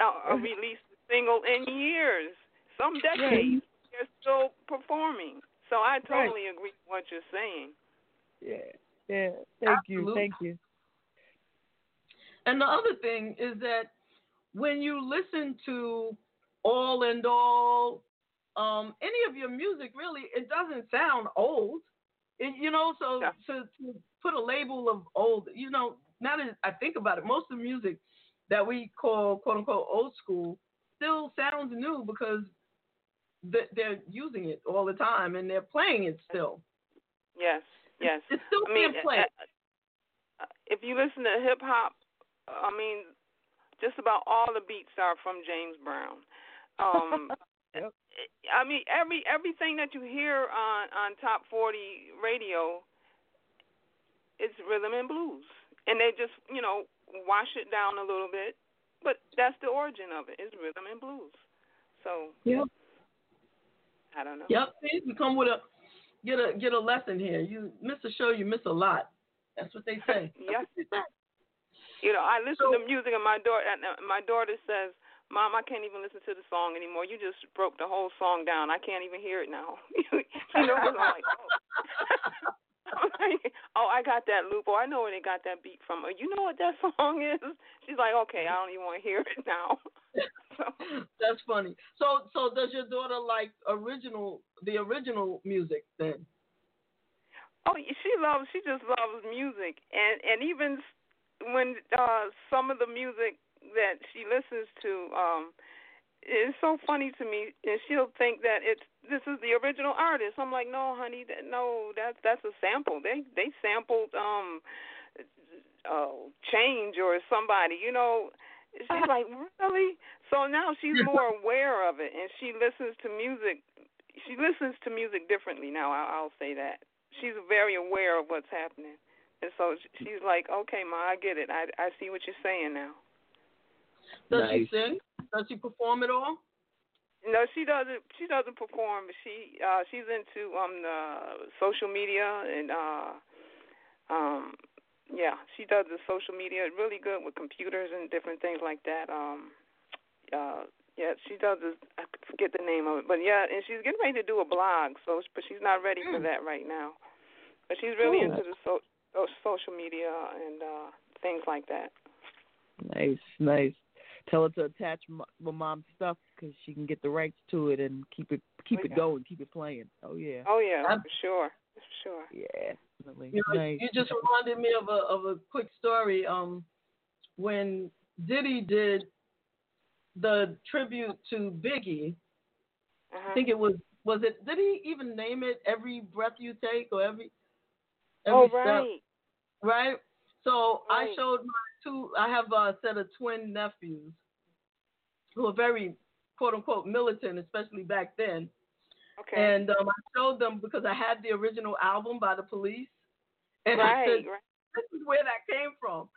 uh, uh, release a single in years, some decades. They're still performing. So I totally agree with what you're saying. Yeah, yeah. Thank you, thank you. And the other thing is that when you listen to all and all, um, any of your music, really, it doesn't sound old. It, you know, so to, to put a label of old, you know, now that I think about it, most of the music that we call quote unquote old school still sounds new because th- they're using it all the time and they're playing it still. Yes, yes. It's still I mean, being played. uh, uh, if you listen to hip hop, I mean, just about all the beats are from James Brown. Um, I mean, every everything that you hear on on top forty radio, it's rhythm and blues, and they just you know wash it down a little bit, but that's the origin of it. It's rhythm and blues. So Yep. I don't know. Yep. See, you come with a get a get a lesson here. You miss a show, you miss a lot. That's what they say. Yes. You know, I listen to music, and my daughter, uh, my daughter says, "Mom, I can't even listen to the song anymore. You just broke the whole song down. I can't even hear it now." you know, I'm like, oh. Like, oh, I got that loop. Oh, I know where they got that beat from. Oh, you know what that song is? She's like, okay, I don't even want to hear it now. so. That's funny. So so does your daughter like original the original music then? Oh, she loves. She just loves music, and and even when uh some of the music that she listens to, um, it's so funny to me, and she'll think that it's this is the original artist. I'm like, no, honey, that, no, that's that's a sample. They they sampled um, uh, Change or somebody, you know. She's like, really? So now she's more aware of it, and she listens to music. She listens to music differently now. I'll, I'll say that she's very aware of what's happening. And so she's like, "Okay, ma, I get it. I I see what you're saying now." Does she Nice. sing? Does she perform at all? No, she doesn't. She doesn't perform. She uh she's into um the social media and uh um yeah she does the social media really good with computers and different things like that. Um uh yeah she does this. I forget the name of it, but yeah, and she's getting ready to do a blog. So but she's not ready for that right now. But she's really Cool. into the so, so social media and uh things like that. Nice, nice. Tell her to attach m- my mom's stuff because she can get the rights to it and keep it keep Oh, it yeah. going, keep it playing. Oh yeah. Oh yeah, for sure, for sure. Yeah, definitely. You, know, nice. you just reminded me of a of a quick story. Um, when Diddy did the tribute to Biggie, Uh-huh. I think it was was it? Did he even name it? Every breath you take, or every every Oh step, right. right? So I showed my two. I have a set of twin nephews who are very quote unquote militant, especially back then. Okay. And um, I showed them because I had the original album by the Police, and I said, right. "This is where that came from."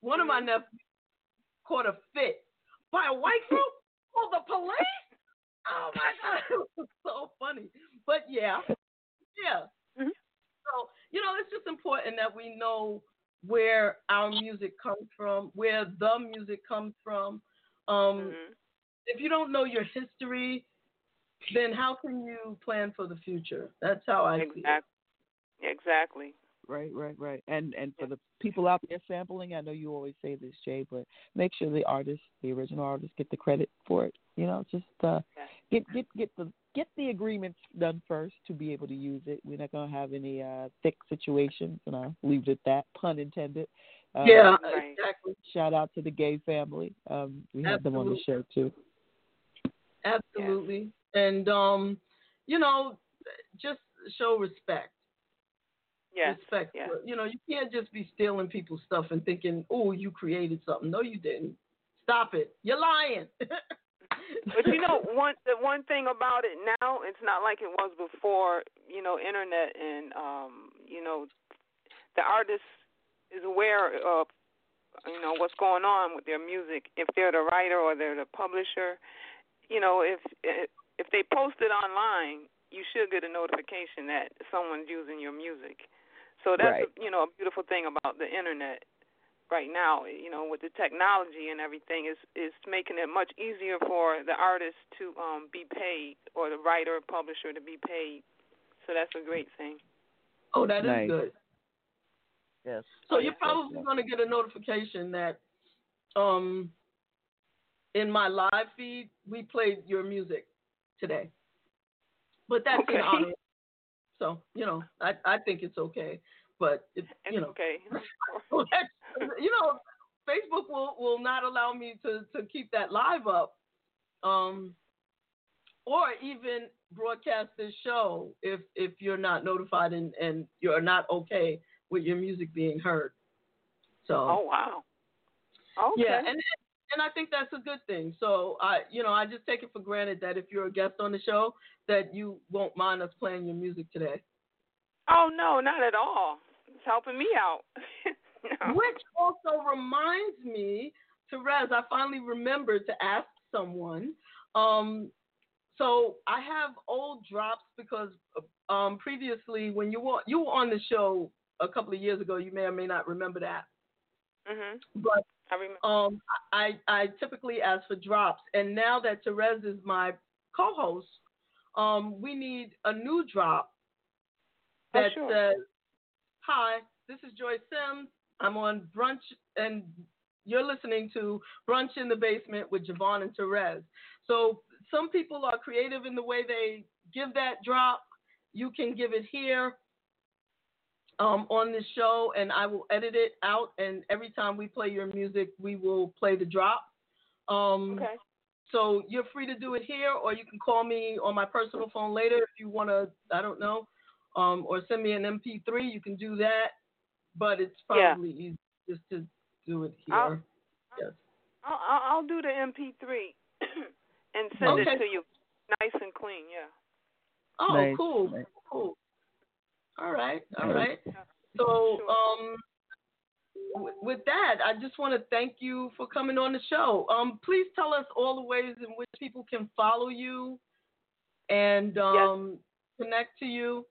One of my nephews caught a fit by a white group. oh, the police! Oh my god, it was so funny. But yeah, yeah. So you know, it's just important that we know where our music comes from, where the music comes from. Um, If you don't know your history, then how can you plan for the future? That's how I see it. Exactly. Exactly. Right, right, right. And and for the people out there sampling, I know you always say this, Jay, but make sure the artist, the original artist, get the credit for it. You know, just uh, get get get the get the agreements done first to be able to use it. We're not gonna have any uh, thick situations, and I'll leave it at that. Pun intended. Uh, Yeah, exactly. Shout out to the Gaye family. Um, we had them on the show too. Absolutely. And um, you know, just show respect. Yes. Respect. yes. You know, you can't just be stealing people's stuff and thinking, "Oh, you created something." No, you didn't. Stop it. You're lying. But you know, one the one thing about it now, it's not like it was before. You know, internet and um, you know, the artist is aware of you know what's going on with their music. If they're the writer or they're the publisher, you know, if if they post it online, you should get a notification that someone's using your music. So that's Right. a, you know a beautiful thing about the internet right now. You know, with the technology and everything, is is making it much easier for the artist to um be paid or the writer or publisher to be paid. So that's a great thing. oh, that is Nice. good. Yes. So you're yeah. probably going to get a notification that um in my live feed we played your music today. But that's Okay. an honor. So, you know, I I think it's okay. But it, It's you know, okay. you know, Facebook will will not allow me to to keep that live up. Um or even broadcast this show if if you're not notified and and you're not okay with your music being heard. So Oh wow. Okay. yeah, and and I think that's a good thing. So I, you know, I just take it for granted that if you're a guest on the show, that you won't mind us playing your music today. Oh no, not at all. It's helping me out. No. Which also reminds me, Terez, I finally remembered to ask someone. Um, so I have old drops because um, previously, when you were you were on the show a couple of years ago, you may or may not remember that. Mhm. But I remember. um, I I typically ask for drops, and now that Terez is my co-host, um, we need a new drop Oh, that sure. says, "Hi, this is Joy Sims. I'm on brunch, and you're listening to Brunch in the Basement with JaVonne and Terez." So some people are creative in the way they give that drop. You can give it here um, on this show, and I will edit it out. And every time we play your music, we will play the drop. Um, Okay. So you're free to do it here, or you can call me on my personal phone later if you want to. I don't know, um, or send me an MP3. You can do that, but it's Yeah. probably easy just to do it here. I'll- yes. I'll, I'll I'll do the MP3 and send Okay. it to you, nice and clean. Yeah. Oh, Nice, cool, nice. cool. All right, all Nice. right. So, um, w- with that, I just want to thank you for coming on the show. Um, please tell us all the ways in which people can follow you and um, connect to you.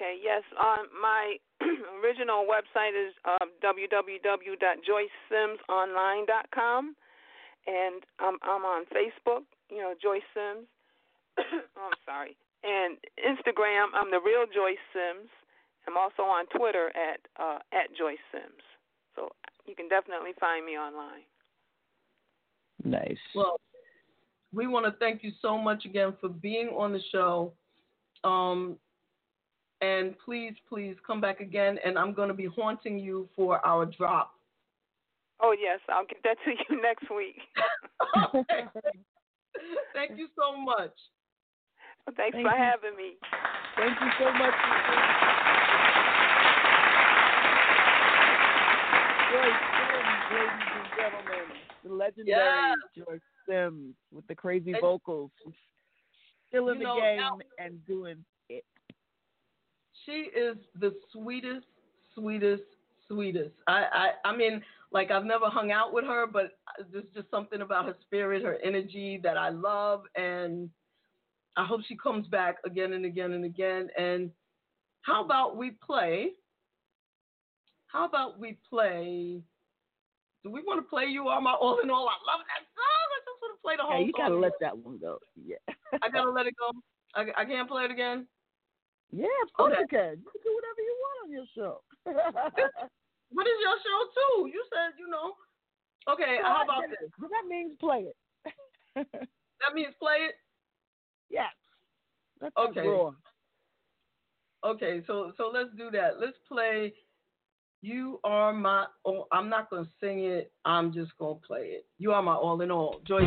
Okay, yes. Um, my original website is um, www.joycesimsonline.com, and I'm I'm on Facebook. You know, Joyce Sims. oh, I'm sorry. And Instagram, I'm the real Joyce Sims. I'm also on Twitter at uh, at Joyce Sims. So you can definitely find me online. Nice. Well, we want to thank you so much again for being on the show. Um, and please, please come back again. And I'm going to be haunting you for our drop. Oh yes, I'll get that to you next week. okay. Thank you so much. Well, thanks Thank for you. having me. Thank you so much. Joyce Sims, ladies and gentlemen, the legendary Joyce Sims with the crazy And- vocals, still in the know, game now- and doing it. She is the sweetest, sweetest, sweetest. I, I, I mean, like I've never hung out with her, but there's just something about her spirit, her energy that I love, and I hope she comes back again and again and again. And how about we play? How about we play? Do we want to play "You Are My All in All"? I love that song. I just want to play the whole Yeah, you song. gotta let that one go. Yeah. I gotta let it go. I, I can't play it again. Yeah, of oh, course Okay. you can. You can do whatever you want on your show. What is your show too? You said you know. Okay, how about this? That means play it. That means play it. yes. That's Okay. Okay, so so let's do that. Let's play. You are my. Oh, I'm not gonna sing it. I'm just gonna play it. You are my all in all. Joy.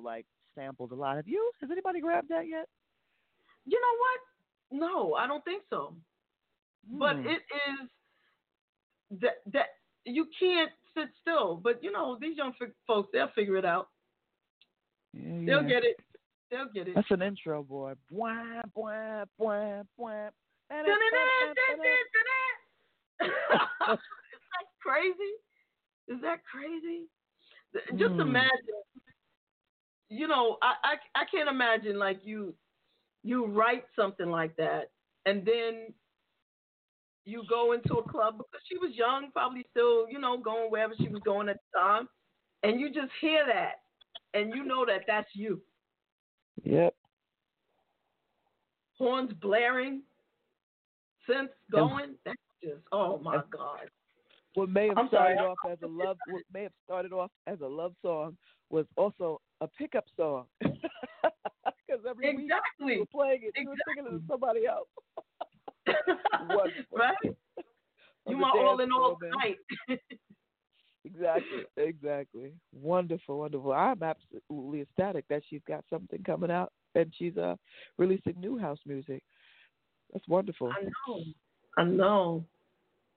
That like sampled a lot. Have you? Has anybody grabbed that yet? You know what? No, I don't think so. But Hmm. it is that that you can't sit still. But you know, these young folks, they'll figure it out. Yeah, They'll get it. They'll get it. That's an intro, boy. Bwah, bwah, bwah, bwah. Is that crazy? Is that crazy? Just Hmm. imagine. You know, I, I I can't imagine like you you write something like that and then you go into a club because she was young, probably still, you know, going wherever she was going at the time, and you just hear that and you know that that's you. Yep. Horns blaring, synths going. That's just oh my god. What may have I'm started sorry. off as a love, what may have started off as a love song, was also a pickup song. Because every week Exactly. you were playing it, you were singing it to somebody else. Right? You my all in all tonight. Exactly, exactly. Wonderful, wonderful. I'm absolutely ecstatic that she's got something coming out and she's uh releasing new house music. That's wonderful. I know. I know.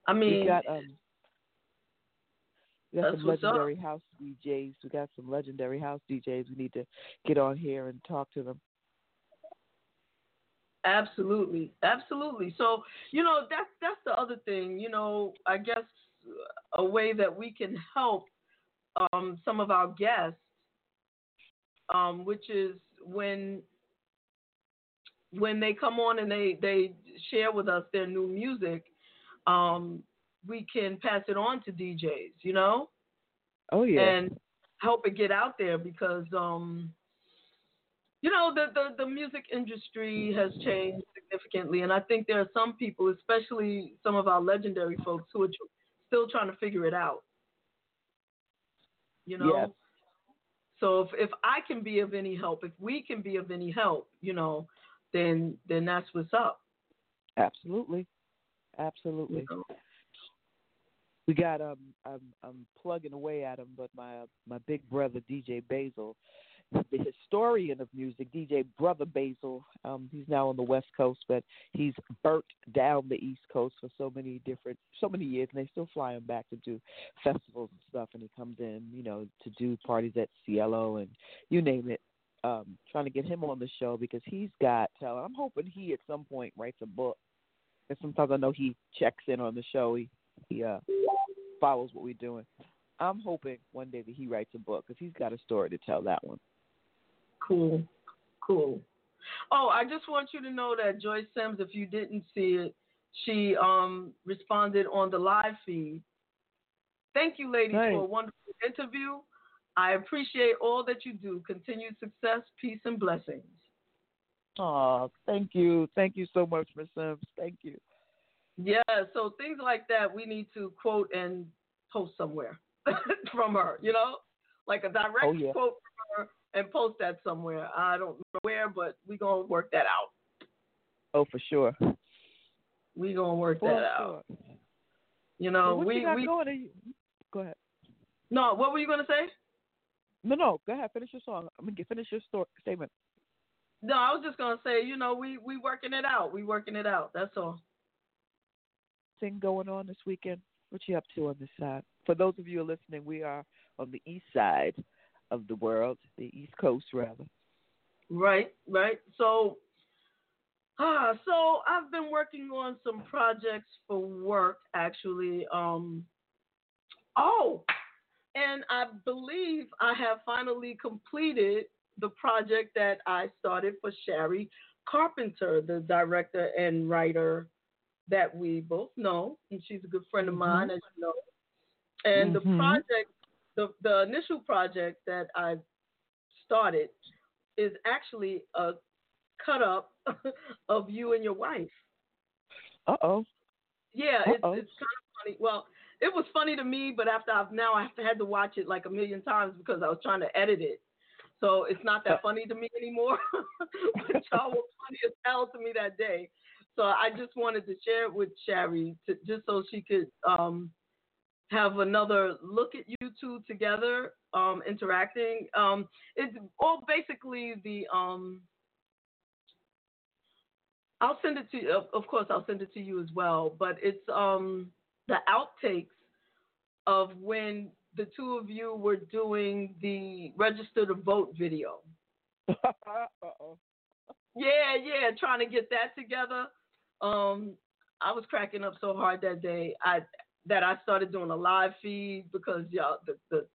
I mean, we got um we got That's some what's up. legendary house DJs. We got some legendary house DJs. We need to get on here and talk to them. Absolutely, absolutely. So you know that's that's the other thing. You know, I guess a way that we can help um, some of our guests, um, which is when when they come on and they they share with us their new music, um, we can pass it on to DJs. You know, Oh yeah. and help it get out there because um you know the, the the music industry has changed significantly and i think there are some people especially some of our legendary folks who are tr- still trying to figure it out you know Yes. so if if i can be of any help if we can be of any help you know then then that's what's up Absolutely. Absolutely. you know? We got um I'm I'm plugging away at him, but my uh, my big brother DJ Basil, the historian of music, DJ Brother Basil. Um, he's now on the West Coast, but he's burnt down the East Coast for so many different so many years, and they still fly him back to do festivals and stuff. And he comes in, you know, to do parties at Cielo and you name it. Um, trying to get him on the show because he's got talent. I'm hoping he at some point writes a book. And sometimes I know he checks in on the show. He he uh follows what we're doing. I'm hoping one day that he writes a book because he's got a story to tell that one. Cool, cool. Oh, I just want you to know that Joyce Sims, if you didn't see it, she um responded on the live feed. Thank you, ladies, for a wonderful interview. I appreciate all that you do. Continued success, peace, and blessings. Oh, thank you, thank you so much, Miss Sims. Thank you. Yeah, so things like that we need to quote and post somewhere from her, you know? Like a direct Oh, yeah. quote from her and post that somewhere. I don't know where, but we're going to work that out. Oh, for sure. We're going to work For that out. You know, Well, we, you we going? Go ahead. No, what were you going to say? No, no, go ahead. Finish your song. I mean, finish your story, statement. No, I was just going to say, you know, we we working it out. We working it out. That's all. Thing going on this weekend? What you up to on this side? For those of you who are listening, we are on the east side of the world, the east coast rather. Right, right. So, ah, so I've been working on some projects for work, actually. Um, oh, and I believe I have finally completed the project that I started for Sherry Carpenter, the director and writer that we both know, and she's a good friend of mine, as you know. And the Mhm. project, the the initial project that I started is actually a cut up of you and your wife. Uh oh. Yeah, it's, it's kind of funny. Well, it was funny to me, but after I've now I've had to watch it like a million times because I was trying to edit it. So it's not that funny to me anymore. but y'all were funny as hell to me that day. So I just wanted to share it with Sherry to, just so she could um, have another look at you two together um, interacting. Um, it's all basically the. Um, I'll send it to you. Of- course, I'll send it to you as well. But it's um, the outtakes of when the two of you were doing the register to vote video. Yeah, yeah, trying to get that together. Um, I was cracking up so hard that day. I that I started doing a live feed because y'all the the,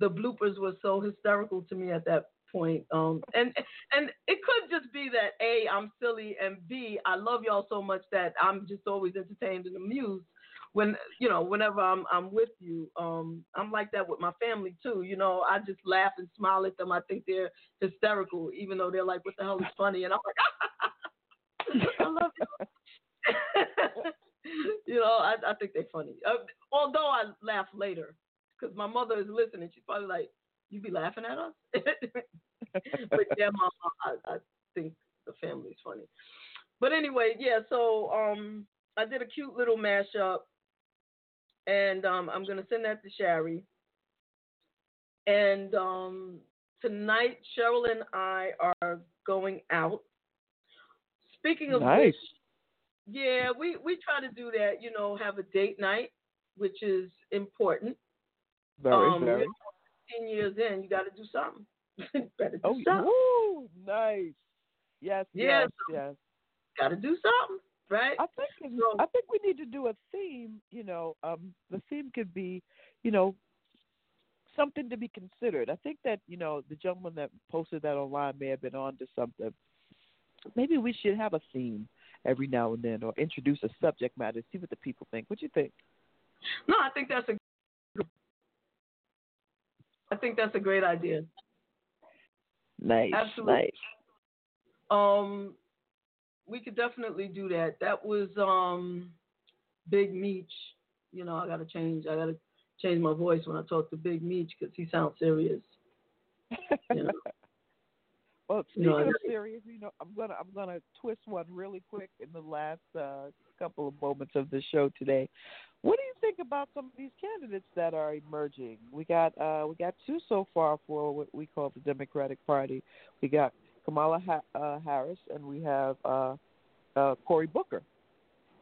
the bloopers were so hysterical to me at that point. Um, and and it could just be that a I'm silly and b I love y'all so much that I'm just always entertained and amused when you know whenever I'm I'm with you. Um, I'm like that with my family too. You know, I just laugh and smile at them. I think they're hysterical, even though they're like, "What the hell is funny?" And I'm like, I love you. you know, I, I think they're funny. Uh, although I laugh later because my mother is listening. She's probably like, "You be laughing at us?" but yeah, mom, I, I think the family's funny. But anyway, yeah. So um, I did a cute little mashup, and um, I'm gonna send that to Sherry. And um, tonight, Cheryl and I are going out. Speaking of Nice. which, yeah, we we try to do that. You know, have a date night, which is important. Very, um, very. 15 years in, you got to do something. Better do Oh, something. woo, nice. Yes, Yeah, yes, yes. Got to do something, right? I think I think we need to do a theme. You know, um, the theme could be, you know, something to be considered. I think that you know the gentleman that posted that online may have been on to something. Maybe we should have a theme every now and then, or introduce a subject matter. See what the people think. What do you think? No, I think that's a. I think that's a great idea. Nice, Absolutely. nice. Um, we could definitely do that. That was um, Big Meech. You know, I gotta change. I gotta change my voice when I talk to Big Meech because he sounds serious. You know. Well, speaking know, of I- serious, you know, I'm gonna I'm gonna twist one really quick in the last uh, couple of moments of the show today. What do you think about some of these candidates that are emerging? We got uh, we got two so far for what we call the Democratic Party. We got Kamala ha- uh, Harris and we have uh, uh, Cory Booker.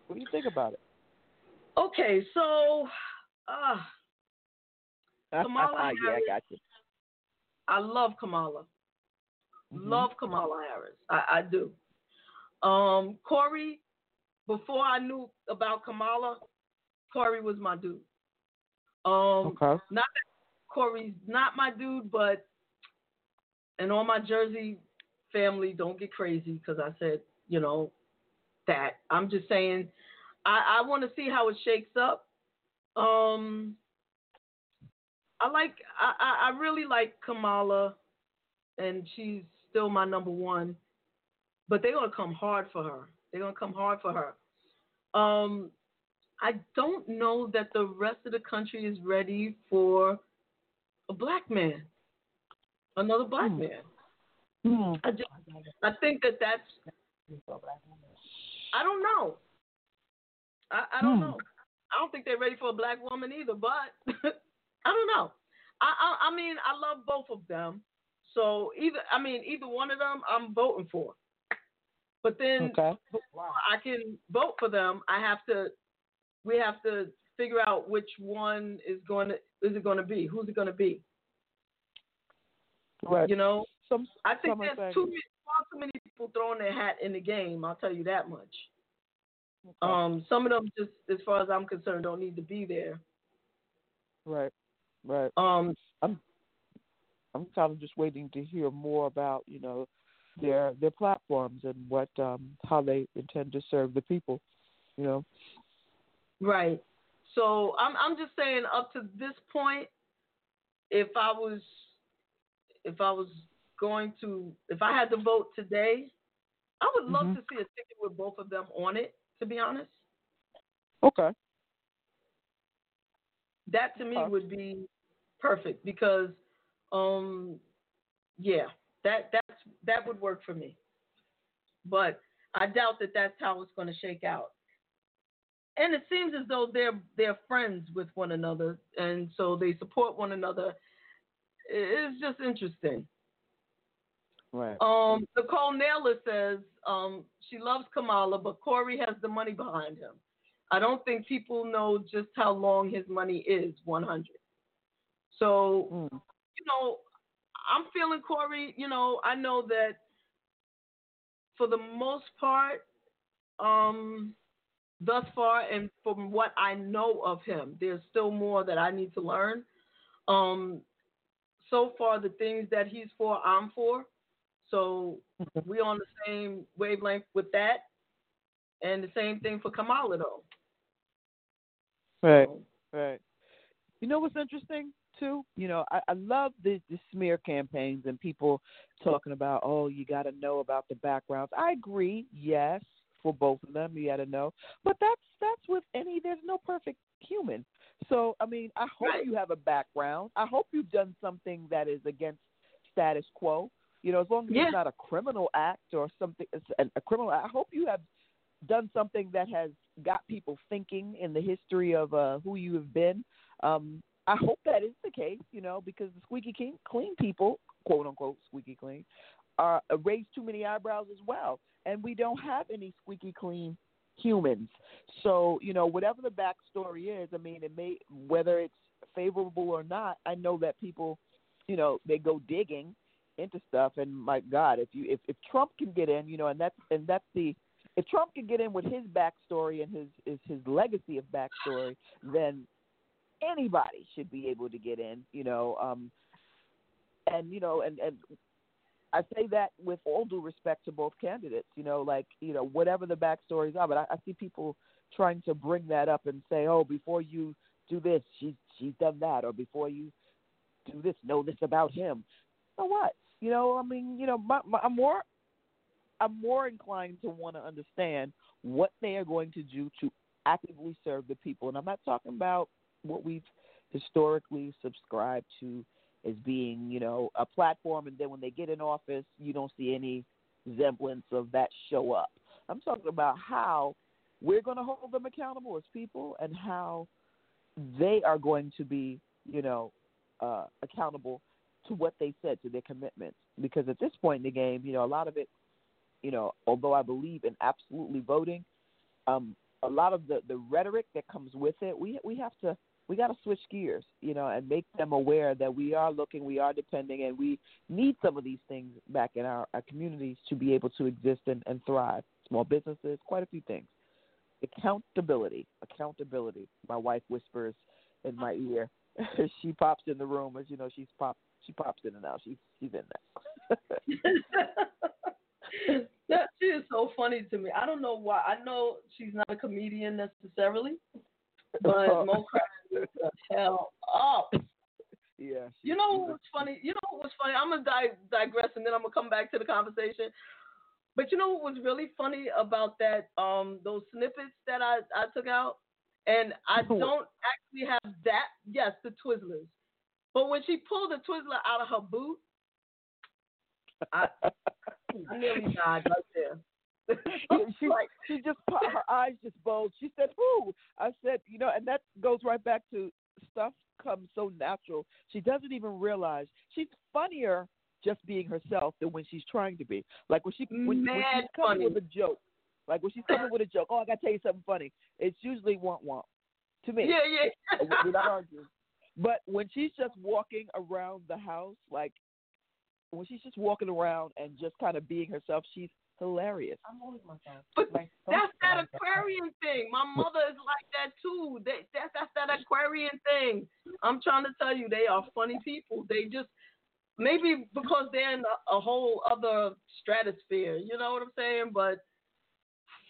What do you think about it? Okay, so uh, Kamala yeah, I got you. I love Kamala. Mm-hmm. Love Kamala Harris. I, I do. Um, Cory, before I knew about Kamala, Cory was my dude. Um, Okay. Not that Cory's not my dude, but and all my Jersey family don't get crazy because I said, you know, that. I'm just saying, I, I want to see how it shakes up. Um, I like, I, I really like Kamala, and she's still my number one. But they're gonna come hard for her. They're gonna come hard for her. Um, I don't know that the rest of the country is ready for a black man, another black man. I just, I think that that's. I don't know. I, I don't Hmm. know. I don't think they're ready for a black woman either, but I don't know. I, I I mean I love both of them. So either I mean either one of them I'm voting for. But then Okay. I can vote for them, I have to we have to figure out which one is going to is it going to be? Who's it going to be? Right. You know, some I think there's saying- too many, far too many people throwing their hat in the game. I'll tell you that much. Um, some of them just, as far as I'm concerned, don't need to be there. Right. Right. Um, I'm I'm kind of just waiting to hear more about you know their their platforms and what um how they intend to serve the people. You know. Right. So I'm I'm just saying up to this point, if I was if I was going to if I had to vote today, I would love Mhm. to see a ticket with both of them on it, to be honest. Okay. that to me would be perfect because, um, yeah, that that's that would work for me. But I doubt that that's how it's going to shake out. And it seems as though they're they're friends with one another, and so they support one another. It's just interesting. Right. Um, Nicole Naylor says um, she loves Kamala, but Cory has the money behind him. I don't think people know just how long his money is 100. So, Mm. You know, I'm feeling Cory. You know, I know that for the most part, um, thus far, and from what I know of him, there's still more that I need to learn. Um, so far, the things that he's for, I'm for. So we're on the same wavelength with that, and the same thing for Kamala though. Right, right. You know what's interesting too? You know, I, I love the, the smear campaigns and people talking about, oh, you got to know about the backgrounds. I agree, yes, for both of them, you got to know. But that's that's with any. There's no perfect human. So I mean, I hope you have a background. I hope you've done something that is against status quo. You know, as long as Yeah. it's not a criminal act or something, a, a criminal. I hope you have done something that has got people thinking in the history of uh, who you have been. Um, I hope that is the case, you know, because the squeaky clean, clean people, quote unquote, squeaky clean, uh, raise too many eyebrows as well, and we don't have any squeaky clean humans. So, you know, whatever the backstory is, I mean, it may whether it's favorable or not. I know that people, you know, they go digging into stuff, and my God, if you if, if Trump can get in, you know, and that's and that's the if Trump can get in with his backstory and his is his legacy of backstory, then anybody should be able to get in, you know. Um, and you know, and and I say that with all due respect to both candidates, you know, like you know whatever the backstories are. But I, I see people trying to bring that up and say, oh, before you do this, she's she's done that, or before you do this, know this about him. So what? You know, I mean, you know, my, my, I'm more I'm more inclined to want to understand what they are going to do to actively serve the people. And I'm not talking about what we've historically subscribed to as being, you know, a platform and then when they get in office you don't see any semblance of that show up. I'm talking about how we're going to hold them accountable as people and how they are going to be, you know, uh, accountable to what they said, to their commitments. Because at this point in the game, you know, a lot of it, you know, although I believe in absolutely voting, um, a lot of the, the rhetoric that comes with it, we we have to we got to switch gears, you know, and make them aware that we are looking, we are depending, and we need some of these things back in our, our communities to be able to exist and, and thrive. Small businesses, quite a few things. Accountability, accountability. My wife whispers in my ear. she pops in the room as you know she's pop she pops in and out. She's she's in there. that she is so funny to me. I don't know why. I know she's not a comedian necessarily, but Mo cracks the hell up. Yeah. You know what was funny? You know what was funny? I'm gonna di- digress and then I'm gonna come back to the conversation. But you know what was really funny about that? Um, those snippets that I I took out, and I don't actually have that. Yes, the Twizzlers. But when she pulled the Twizzler out of her boot, I, I nearly died right there. she, she just her eyes just bulged. She said, "Who?" I said, "You know," and that goes right back to stuff comes so natural. She doesn't even realize she's funnier just being herself than when she's trying to be. Like when she when, when she's coming funny. with a joke. Like when she's coming with a joke. Oh, I gotta tell you something funny. It's usually womp womp to me. Yeah, yeah. Not arguing. But when she's just walking around the house, like when she's just walking around and just kind of being herself, she's hilarious. I'm always myself. But that's that Aquarian thing. My mother is like that too. They, that, that's that Aquarian thing. I'm trying to tell you, they are funny people. They just maybe because they're in a, a whole other stratosphere. You know what I'm saying? But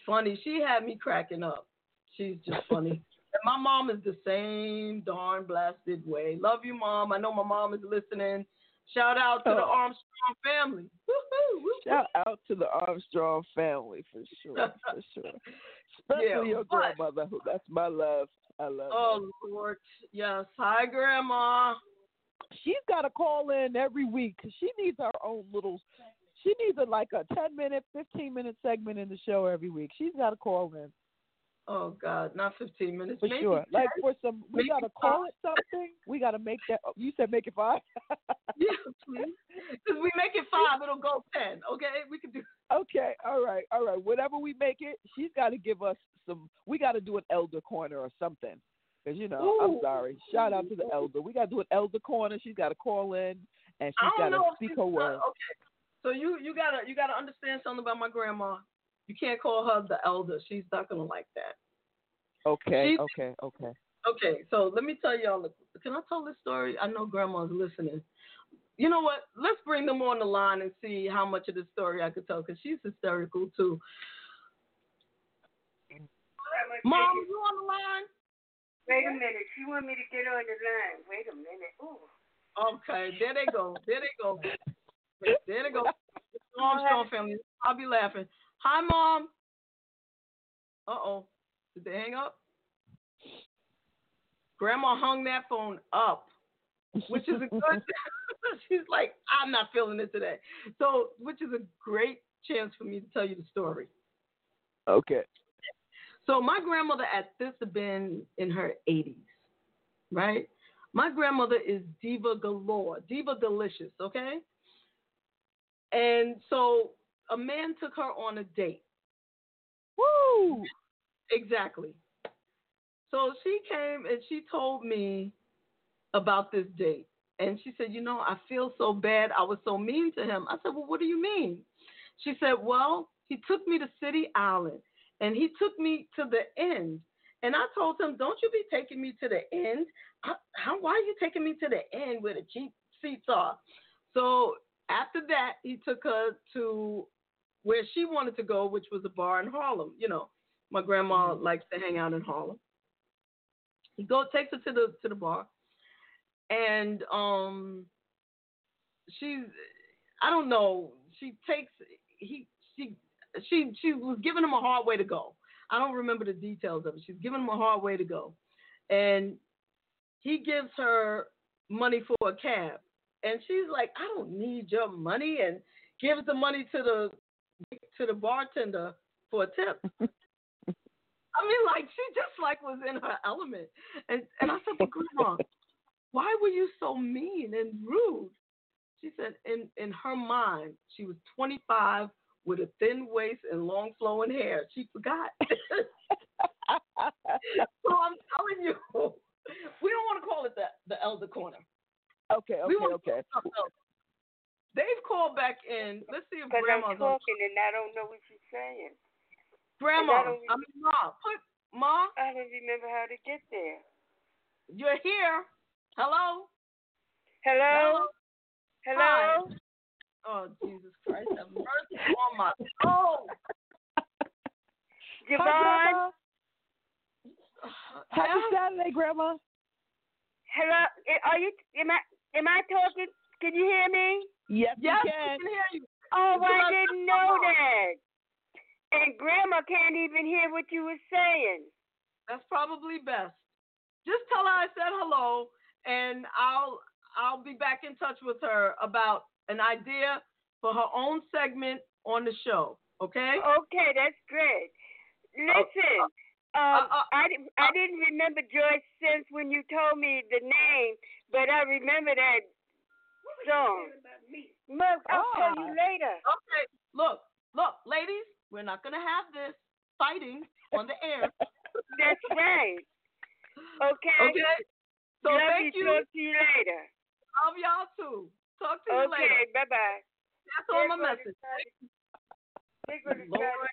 funny. She had me cracking up. She's just funny. and my mom is the same darn blasted way. Love you, mom. I know my mom is listening. Shout out to the Oh. Armstrong family. Woo-hoo, woo-hoo. Shout out to the Armstrong family for sure, for sure. Especially Yeah, your but- grandmother. That's my love. I love oh, her. Oh Lord, yes. Hi, Grandma. She's got to call in every week 'cause she needs her own little. She needs a, like a ten minute, fifteen minute segment in the show every week. She's got to call in Oh God, not 15 minutes. for Maybe sure. Like for some, we got to call it something. We got to make that. Oh, you said make it five. Yeah, please. Because we make it five, it'll go ten. Okay, we can do. Okay, all right, all right. Whatever we make it, she's got to give us some. We got to do an elder corner or something. Cause you know, I'm sorry. Shout out to the elder. We got to do an elder corner. She's got to call in and she's got to speak her word. Okay, so you you gotta you gotta understand something about my grandma. You can't call her the elder. She's not gonna like that. Okay, she's- okay, okay. Okay, so let me tell y'all. Can I tell this story? I know grandma's listening. You know what? Let's bring them on the line and see how much of the story I could tell because she's hysterical too. Mom, you on the line? Wait a minute. She want me to get on the line. Wait a minute. Ooh. Okay, there they go. There they go. There they go. The Armstrong family. I'll be laughing. Hi, mom. Uh oh. Did they hang up? Grandma hung that phone up, which is a good. She's like, I'm not feeling it today. So, which is a great chance for me to tell you the story. Okay. So my grandmother at this had been in her 80s, right? My grandmother is diva galore, diva delicious, okay? And so a man took her on a date. Woo! Exactly. So she came and she told me about this date. And she said, You know, I feel so bad. I was so mean to him. I said, Well, what do you mean? She said, Well, he took me to City Island and he took me to the end. And I told him, Don't you be taking me to the end. I, how, why are you taking me to the end where the cheap seats are? So after that, he took her to where she wanted to go, which was a bar in Harlem. You know, my grandma likes to hang out in Harlem. He go takes her to the to the bar, and um, she's I don't know. She takes he she she she was giving him a hard way to go. I don't remember the details of it. She's giving him a hard way to go, and he gives her money for a cab, and she's like, I don't need your money, and gives the money to the to the bartender for a tip. I mean, like she just like was in her element, and and I said, but Grandma, why were you so mean and rude? She said, in in her mind, she was 25 with a thin waist and long flowing hair. She forgot. so I'm telling you, we don't want to call it the the elder corner. Okay, We okay, wanna okay. call it something else. They've called back in. Let's see if Because I'm Grandma's on. talking and I don't know what she's saying. Grandma, I don't- mean, Ma, put Ma. I don't remember how to get there. You're here. Hello. Hello? Hello? Hi. Oh Jesus Christ! Have mercy on my soul. JaVonne? Happy Yeah. Saturday, Grandma. Hello? Are you, am I, am I talking? Can you hear me? Yes, Yes, we we can. hear you. Oh, you I didn't know that. And Grandma can't even hear what you were saying. That's probably best. Just tell her I said hello, and I'll I'll be back in touch with her about an idea for her own segment on the show. Okay? Okay, that's great. Listen, um, uh, I, I didn't remember Joyce since when you told me the name, but I remember that song. Look, I'll oh, tell you later. Okay. Look, look, ladies, we're not gonna have this fighting on the air. That's right. Okay. Okay. So Love thank you. Talk to you later. Love y'all too. Talk to you Okay, later. Okay. Bye bye. That's all my message. Lord,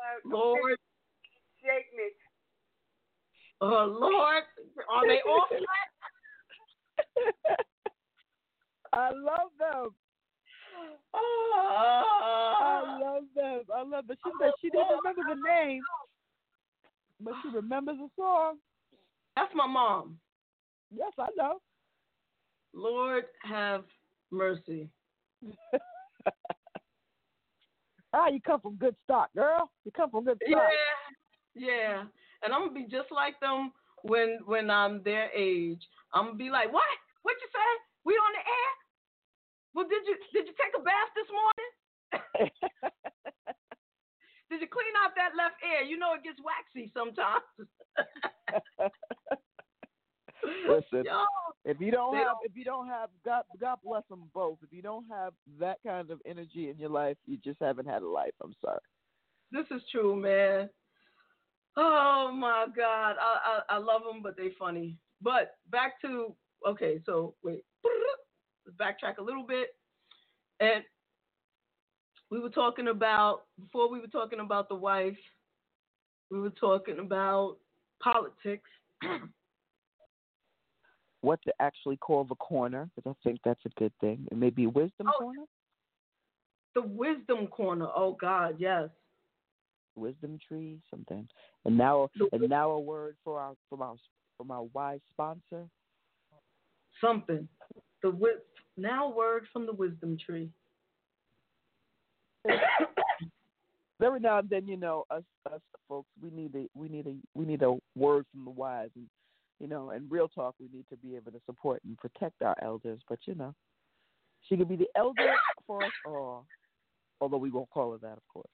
uh, Lord, segments. oh uh, Lord, are they off yet? I love them. I Ah. love them. I love them. She said she didn't remember the name, but she remembers the song. That's my mom. Yes, I know. Lord have Mercy. ah, you come from good stock, girl. You come from good stock. Yeah, yeah. And I'm gonna be just like them when when I'm their age. I'm gonna be like, what? What you say? We on the air? Well, did you did you take a bath this morning? did you clean out that left ear? You know it gets waxy sometimes. Listen, Yo, if you don't have, if you don't have, God, God bless them both. If you don't have that kind of energy in your life, you just haven't had a life. I'm sorry. This is true, man. Oh my God, I I, I love them, but they funny. But back to okay, so wait, backtrack a little bit, and we were talking about before we were talking about the wife. We were talking about politics. What to actually call the corner? Because I think that's a good thing. It may be wisdom Oh. corner, The wisdom corner. Oh God, yes. wisdom tree, something. And now, and now a word for our from our from our wise sponsor. Something. The now word from the wisdom tree. Every now and then, you know, us us folks, we need a we need a we need a word from the wise, and you know, and real talk, we need to be able to support and protect our elders. But you know, she could be the elder for us all, although we won't call her that, of course.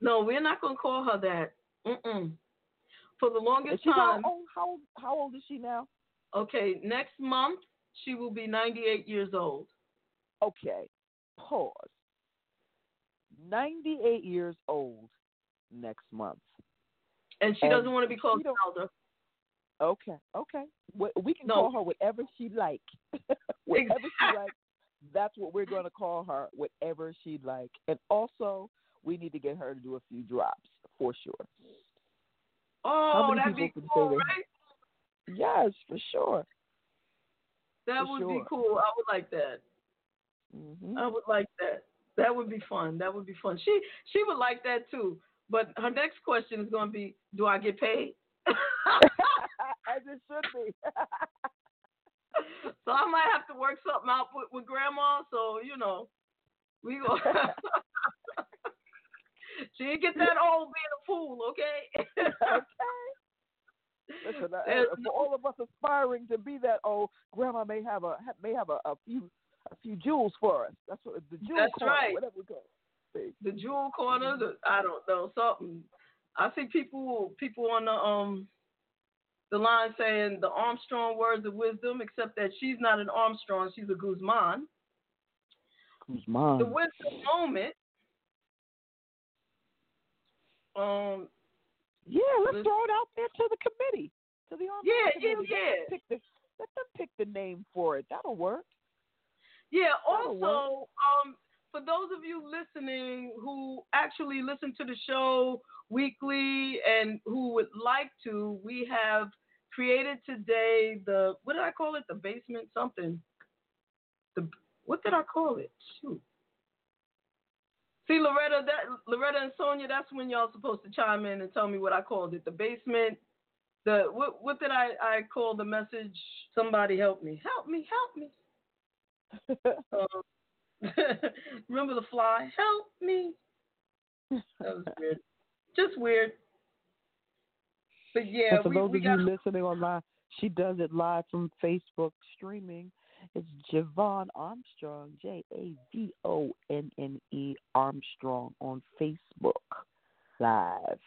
No, we're not gonna call her that. Mm-mm. For the longest she how time. old? How how old is she now? Okay, next month she will be 98 years old. Okay, pause. Ninety-eight years old next month. And she And doesn't want to be called she elder. Okay, okay. We, can No. call her whatever she like. whatever she like. That's what we're going to call her. Whatever she'd like. And also, we need to get her to do a few drops for sure. Oh, that'd be people can cool, say right? Yes, for sure. That For would be cool. I would like that. hmm I would like that. That would be fun. That would be fun. She she would like that too. But her next question is going to be, do I get paid? As it should be. so I might have to work something out with, with grandma. So you know, we go. she didn't get that old being a fool, okay? okay? Listen, for all of us aspiring to be that old, Grandma may have a may have a, a few a few jewels for us. That's what the jewel That's corner, right. whatever we call it. the jewel corner. The, I don't know something. I see people people on the um the line saying the Armstrong words of wisdom, except that she's not an Armstrong, she's a Guzman. Mom? The wisdom moment. Um. Yeah, let's throw it out there to the committee, to the Armed Yeah, Committee. yeah. Let them Pick the, let them pick the name for it. That'll work. Yeah, That'll also, um, for those of you listening who actually listen to the show weekly and who would like to, we have created today the what did I call it? The basement something. The what did I call it? Shoot. See Loretta, that Loretta and Sonia, that's when y'all supposed to chime in and tell me what I called it. The basement. The what what did I I call the message? Somebody help me. Help me, help me. Um, remember the fly? Help me. That was weird. Just weird. But yeah, and for we, those we of got you listening online, she does it live from Facebook streaming. It's JaVonne Armstrong, J A V O N N E Armstrong on Facebook live.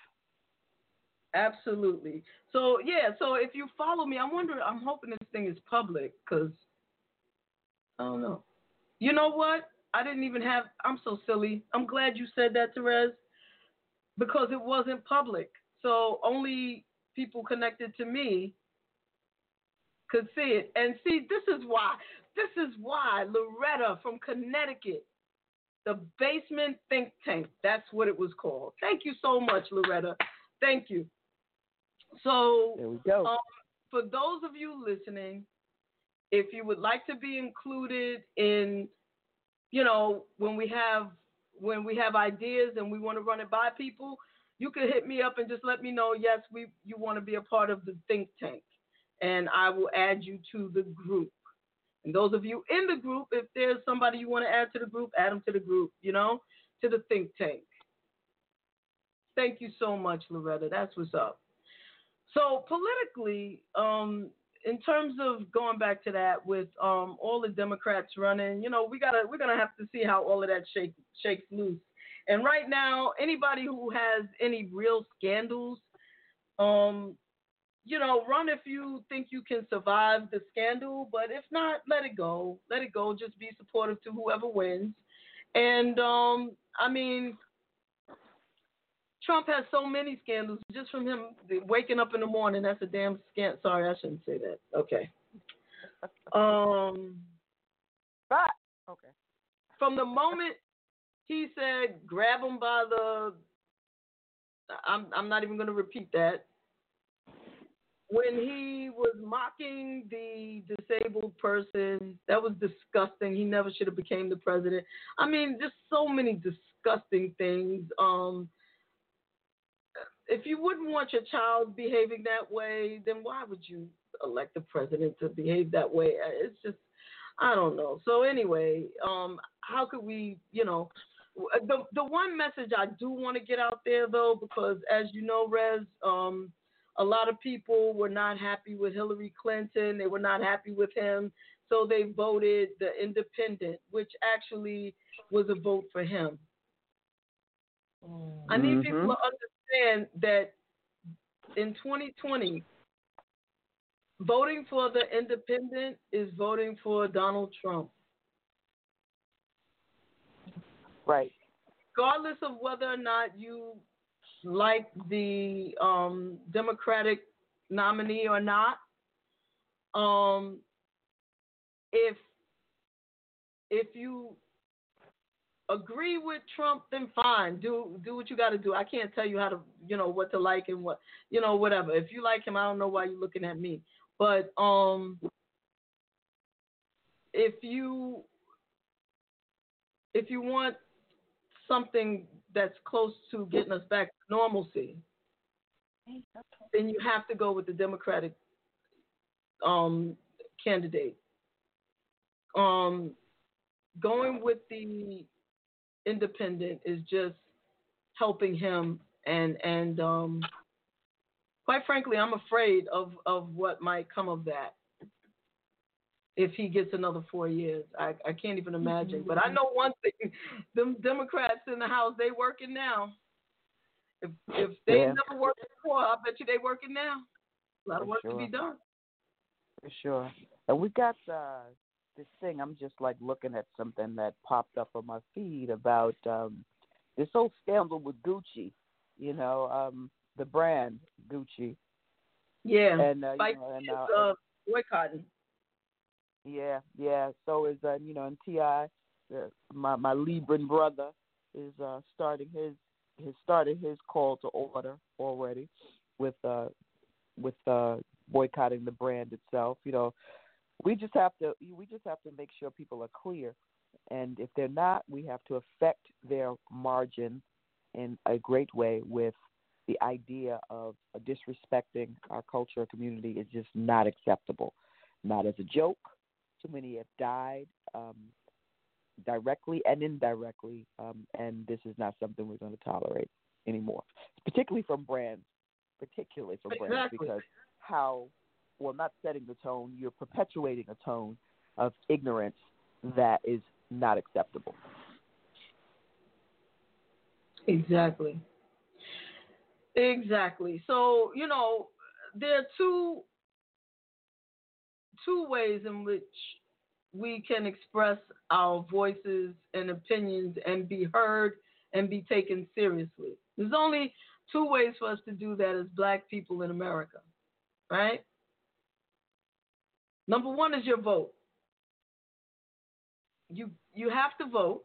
absolutely. So yeah, so if you follow me, I'm wondering. I'm hoping this thing is public because I don't know. You know what? I didn't even have. I'm so silly. I'm glad you said that, Terez, because it wasn't public. So only people connected to me could see it. And see, this is why. This is why Loretta from Connecticut, the Basement Think Tank. That's what it was called. Thank you so much, Loretta. Thank you. So There we go. um, for those of you listening, if you would like to be included in, you know, when we have when we have ideas and we want to run it by people, you can hit me up and just let me know. Yes, we you want to be a part of the think tank, and I will add you to the group. And those of you in the group, if there's somebody you want to add to the group, add them to the group, you know, to the think tank. Thank you so much, Loretta. That's what's up. So politically, um, in terms of going back to that, with um, all the Democrats running, you know, we gotta we're gonna have to see how all of that shake, shakes loose. And right now, anybody who has any real scandals, um, you know, run if you think you can survive the scandal. But if not, let it go. Let it go. Just be supportive to whoever wins. And um, I mean, Trump has so many scandals just from him waking up in the morning. That's a damn scandal. Sorry, I shouldn't say that. Okay. Um, but okay. From the moment he said, "Grab him by the," I'm I'm not even going to repeat that. When he was mocking the disabled person, that was disgusting. He never should have became the president. I mean, just so many disgusting things. Um, if you wouldn't want your child behaving that way, then why would you elect the president to behave that way? It's just, I don't know. So anyway, um, how could we, you know, the the one message I do want to get out there though, because as you know, Rez, um, a lot of people were not happy with Hillary Clinton. They were not happy with him, so they voted the independent, which actually was a vote for him. I need mm-hmm. people to understand that in 2020, voting for the independent is voting for Donald Trump. Right. Regardless of whether or not you like the um, Democratic nominee or not, um, if if you agree with Trump, then fine. Do do what you got to do. I can't tell you how to, you know, what to like and what, you know, whatever. If you like him, I don't know why you're looking at me. But um, if you if you want something that's close to getting us back to normalcy, then you have to go with the Democratic um, candidate. Um, going with the independent is just helping him and and um, quite frankly i'm afraid of of what might come of that if he gets another four years i i can't even imagine but i know one thing them democrats in the house they working now if if they Yeah. never worked before i bet you they working now a lot of For work to be done For sure. And we got uh, this thing. I'm just like looking at something that popped up on my feed about um, this whole scandal with Gucci. You know, um, the brand Gucci. yeah And, uh, you know, and, uh, uh, boycotting Yeah, yeah. So is uh, you know, and T.I., my my Libran brother is uh starting his his started his call to order already with uh with uh boycotting the brand itself. You know, we just have to we just have to make sure people are clear, and if they're not, we have to affect their margin in a great way with the idea of disrespecting our culture or community is just not acceptable. Not as a joke. Too many have died um, directly and indirectly, um, and this is not something we're going to tolerate anymore, particularly from brands. Particularly from brands, because how, well, not setting the tone, you're perpetuating a tone of ignorance that is not acceptable. Exactly. Exactly. So, you know, there are two two ways in which we can express our voices and opinions and be heard and be taken seriously. There's only two ways for us to do that as black people in America, right? Number one is your vote. You you have to vote.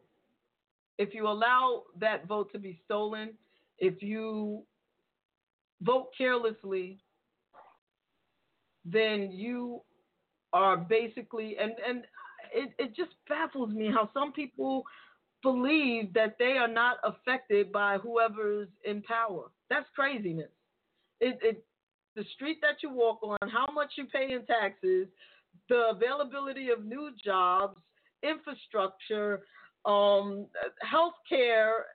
If you allow that vote to be stolen, if you vote carelessly, then you are basically and and it, it just baffles me how some people believe that they are not affected by whoever's in power. That's craziness. It, it the street that you walk on, how much you pay in taxes, the availability of new jobs, infrastructure, um, health care,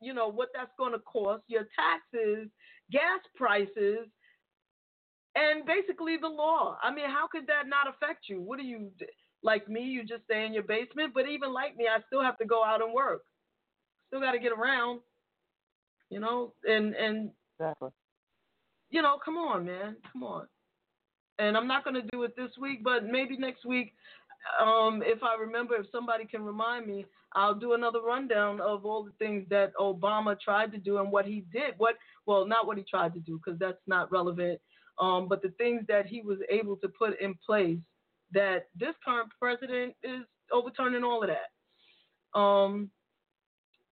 you know, what that's going to cost, your taxes, gas prices, and basically the law. I mean, how could that not affect you? What do you, like me, you just stay in your basement? But even like me, I still have to go out and work. Still got to get around, you know, and, and, Exactly. you know, come on, man, come on. And I'm not going to do it this week, but maybe next week, um, if I remember, if somebody can remind me, I'll do another rundown of all the things that Obama tried to do and what he did. What, well, not what he tried to do because that's not relevant, um, but the things that he was able to put in place that this current president is overturning all of that. Um,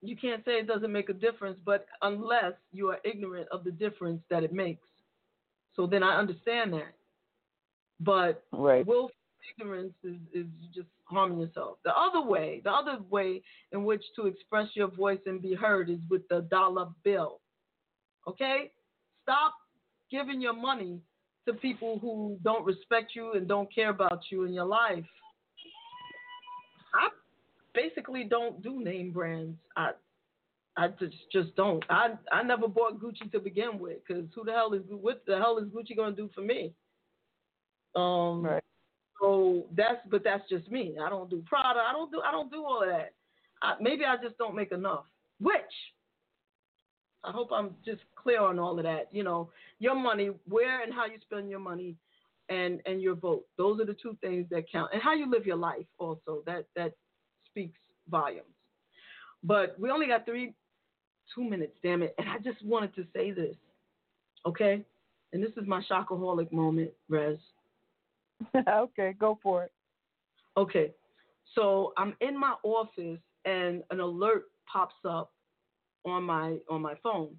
you can't say it doesn't make a difference, but unless you are ignorant of the difference that it makes. So then I understand that. But Right. willful ignorance is, is just harming yourself. The other way, the other way in which to express your voice and be heard is with the dollar bill. Okay? Stop giving your money to people who don't respect you and don't care about you in your life. I basically don't do name brands. I I just just don't. I I never bought Gucci to begin with because who the hell is what the hell is Gucci gonna do for me? Um, Right. so that's but that's just me. I don't do Prada. I don't do I don't do all of that. I, maybe I just don't make enough. Which I hope I'm just clear on all of that. You know, your money, where and how you spend your money, and and your vote. Those are the two things that count, and how you live your life also. That that speaks volumes. But we only got three, two minutes, damn it. And I just wanted to say this, okay? And this is my shockaholic moment, Rez. okay, go for it. Okay, so I'm in my office and an alert pops up on my on my phone,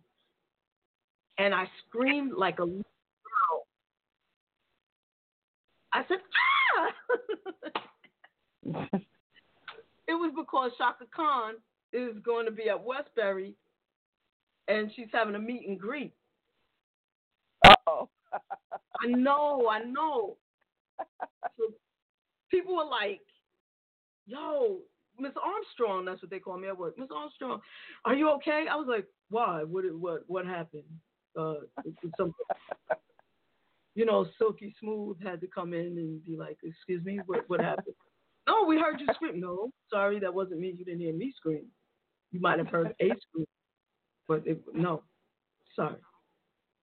and I screamed like a little girl. I said, "Ah!" it was because Chaka Khan is going to be at Westbury, and she's having a meet and greet. Uh oh. I know, I know. So people were like, "Yo, Miss Armstrong," that's what they call me at work. Miss Armstrong, are you okay? I was like, "Why? What? What? What happened?" Uh, you know, Silky Smooth had to come in and be like, "Excuse me, what? What happened?" No, we heard you scream. No, sorry, that wasn't me. You didn't hear me scream. You might have heard a scream, but it, no, sorry.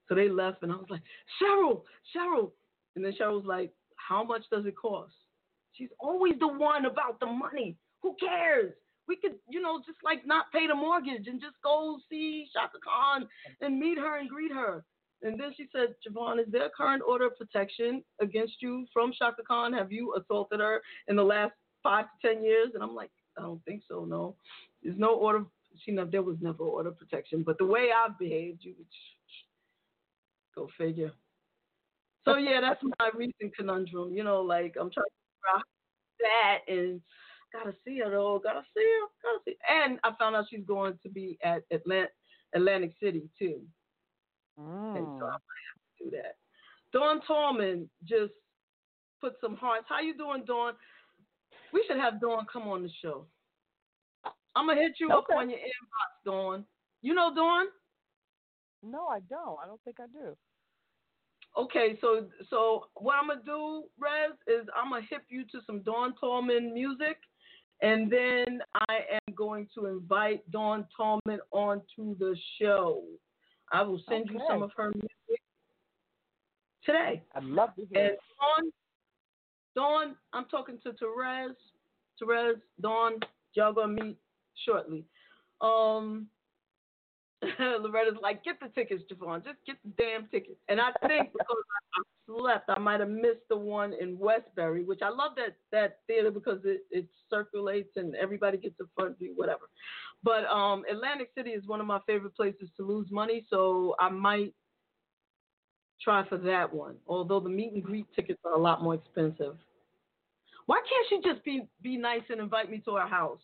So they left, and I was like, Cheryl, Cheryl. And then Cheryl was like, How much does it cost? She's always the one about the money. Who cares? We could, you know, just like not pay the mortgage and just go see Chaka Khan and meet her and greet her. And then she said, JaVonne, is there a current order of protection against you from Chaka Khan? Have you assaulted her in the last five to ten years? And I'm like, I don't think so. No, there's no order. She never, there was never order of protection. But the way I've behaved, you would go figure. So yeah, that's my recent conundrum. You know, like I'm trying to figure out that and gotta see her though. Gotta see her. Gotta see. Her. And I found out she's going to be at Atlant- Atlantic City too. And so mm. I might have to do that. Dawn Tallman just put some hearts. How you doing, Dawn? We should have Dawn come on the show. I'm gonna hit you up on your inbox, Dawn. You know Dawn? No, I don't. I don't think I do. Okay, so so what I'm gonna do, Rez, is I'm gonna hip you to some Dawn Tallman music, and then I am going to invite Dawn Tallman onto the show. I will send you some of her music today. I'd love to hear. And it. Dawn, Dawn, I'm talking to Terez. Terez, Dawn, y'all gonna meet shortly. Um, Loretta's like, get the tickets, JaVonne. Just get the damn tickets. And I think because I, I slept, I might have missed the one in Westbury, which I love that that theater because it, it circulates and everybody gets a front view, whatever. But um, Atlantic City is one of my favorite places to lose money, so I might try for that one. Although the meet and greet tickets are a lot more expensive. Why can't she just be be nice and invite me to her house?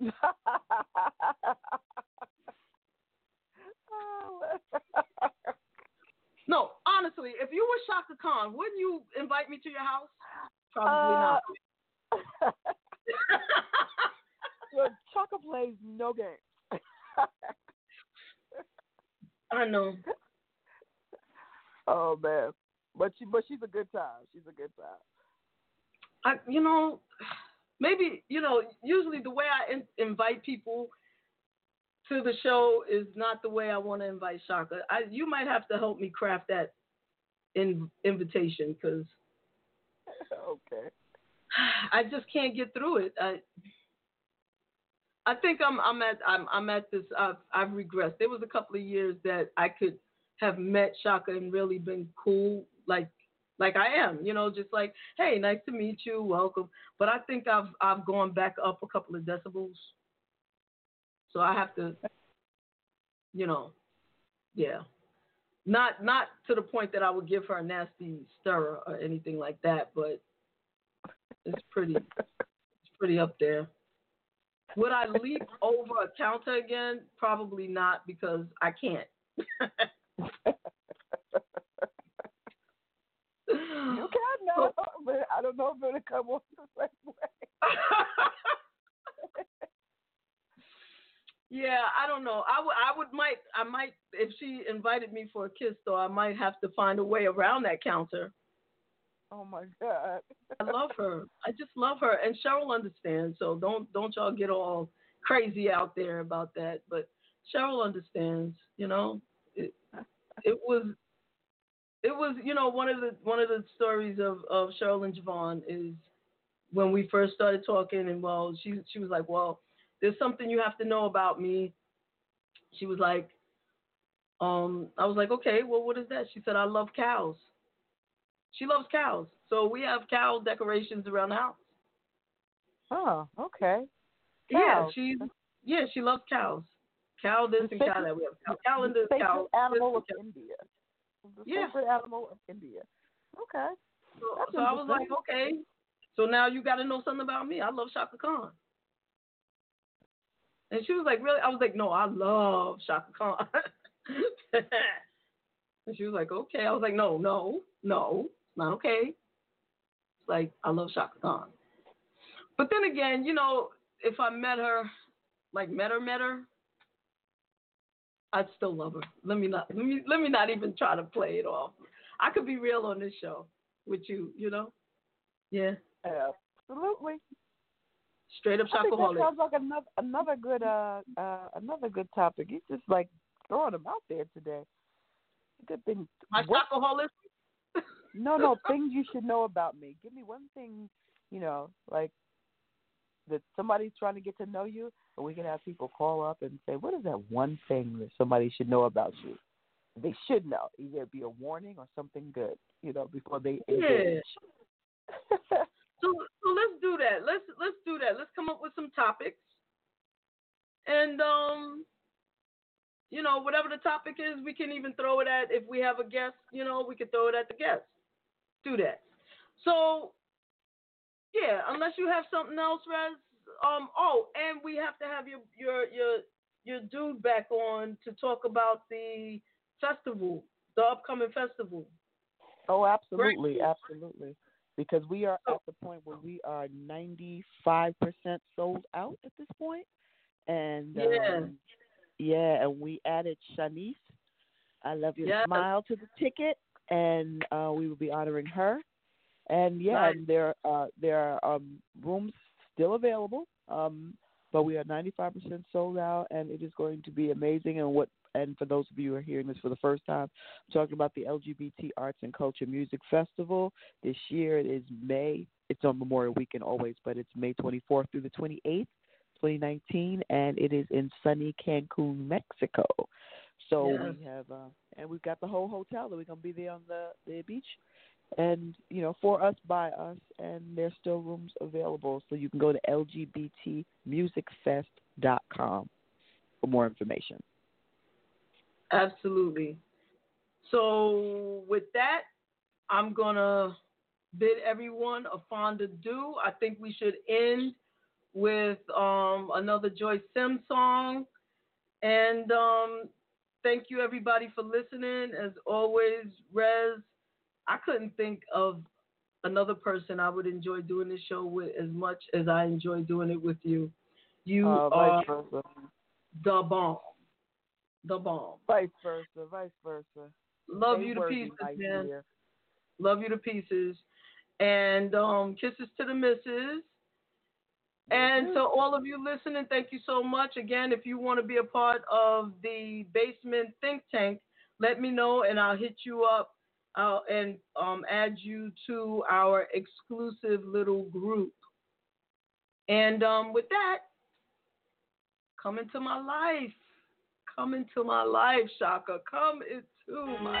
No, honestly, if you were Chaka Khan, wouldn't you invite me to your house? Probably Uh, not. Look, Chaka plays no games. I know. Oh man, but she but she's a good time. She's a good time. I, you know, maybe you know. Usually, the way I in, invite people to the show is not the way I want to invite Chaka. I, you might have to help me craft that in, invitation because okay. I just can't get through it. I, I think I'm I'm at I'm I'm at this. I've I've regressed. There was a couple of years that I could have met Chaka and really been cool, like like I am. You know, just like hey, nice to meet you, welcome. But I think I've I've gone back up a couple of decibels. So I have to, you know, yeah, not not to the point that I would give her a nasty stirrer or anything like that, but it's pretty it's pretty up there. Would I leap over a counter again? Probably not because I can't. You can know, but I don't know if it'll come off the same way. yeah, I don't know. I would I would might I might if she invited me for a kiss though, I might have to find a way around that counter. Oh my god. I love her. I just love her, and Cheryl understands. So don't don't y'all get all crazy out there about that. But Cheryl understands. You know, it, it was it was you know one of the one of the stories of of Cheryl and JaVonne is when we first started talking, and well, she she was like, well, there's something you have to know about me. She was like, um, I was like, okay, well, what is that? She said, I love cows. She loves cows. So we have cow decorations around the house. Oh, okay. Yeah, Cows. she yeah, she loves cows. Cow this and cow that. We have cow calendars, the cow animal of and India. The Yeah. sacred animal of India. Okay. So, so I was like, okay. So now you got to know something about me. I love Chaka Khan. And she was like, really? I was like, no, I love Chaka Khan. and she was like, okay. I was like, no, no, no, it's not okay. It's like, I love Chaka Khan. But then again, you know, if I met her, like met her, met her, I'd still love her. Let me not let me let me not even try to play it off. I could be real on this show with you, you know? Yeah. Absolutely. Straight up think that sounds like another another good uh uh another good topic. You just like throwing them out there today. Good thing. My what- chocoholic? no, no things you should know about me. Give me one thing, you know, like that somebody's trying to get to know you, and we can have people call up and say, "What is that one thing that somebody should know about you?" They should know. Either it be a warning or something good, you know, before they Yeah. engage. So so let's do that. Let's let's do that. Let's come up with some topics. And um you know, whatever the topic is, we can even throw it at if we have a guest, you know, we could throw it at the guest. Do that. So yeah, unless you have something else, Rez. Um oh, and we have to have your your your your dude back on to talk about the festival, the upcoming festival. Oh, absolutely, absolutely. Because we are at the point where we are 95% sold out at this point. And Yeah. um, yeah, and we added Shanice. I love your Yes. smile to the ticket, and uh, we will be honoring her. And yeah, and there uh, there are um, rooms still available, um, but we are 95% sold out, and it is going to be amazing. And what and for those of you who are hearing this for the first time, I'm talking about the LGBT Arts and Culture Music Festival. This year it is May. It's on Memorial Weekend always, but it's May 24th through the 28th, 2019, and it is in sunny Cancun, Mexico. So Yes. we have, uh, and we've got the whole hotel that we're gonna be there on the the beach, and you know, for us, by us, and there's still rooms available. So you can go to lgbtmusicfest.com for more information. Absolutely. So with that, I'm gonna bid everyone a fond adieu. I think we should end with um, another Joyce Sims song. And um, thank you everybody for listening. As always, Rez, I couldn't think of another person I would enjoy doing this show with as much as I enjoy doing it with you. You uh, are the bomb the bomb. Vice versa, vice versa. Love you to pieces, right man. Here. Love you to pieces. And um, kisses to the misses. And to all of you listening, thank you so much. Again, if you want to be a part of the basement think tank, let me know and I'll hit you up uh, and um, add you to our exclusive little group. And um, with that, come into my life. Come into my life, Chaka. Come into my life.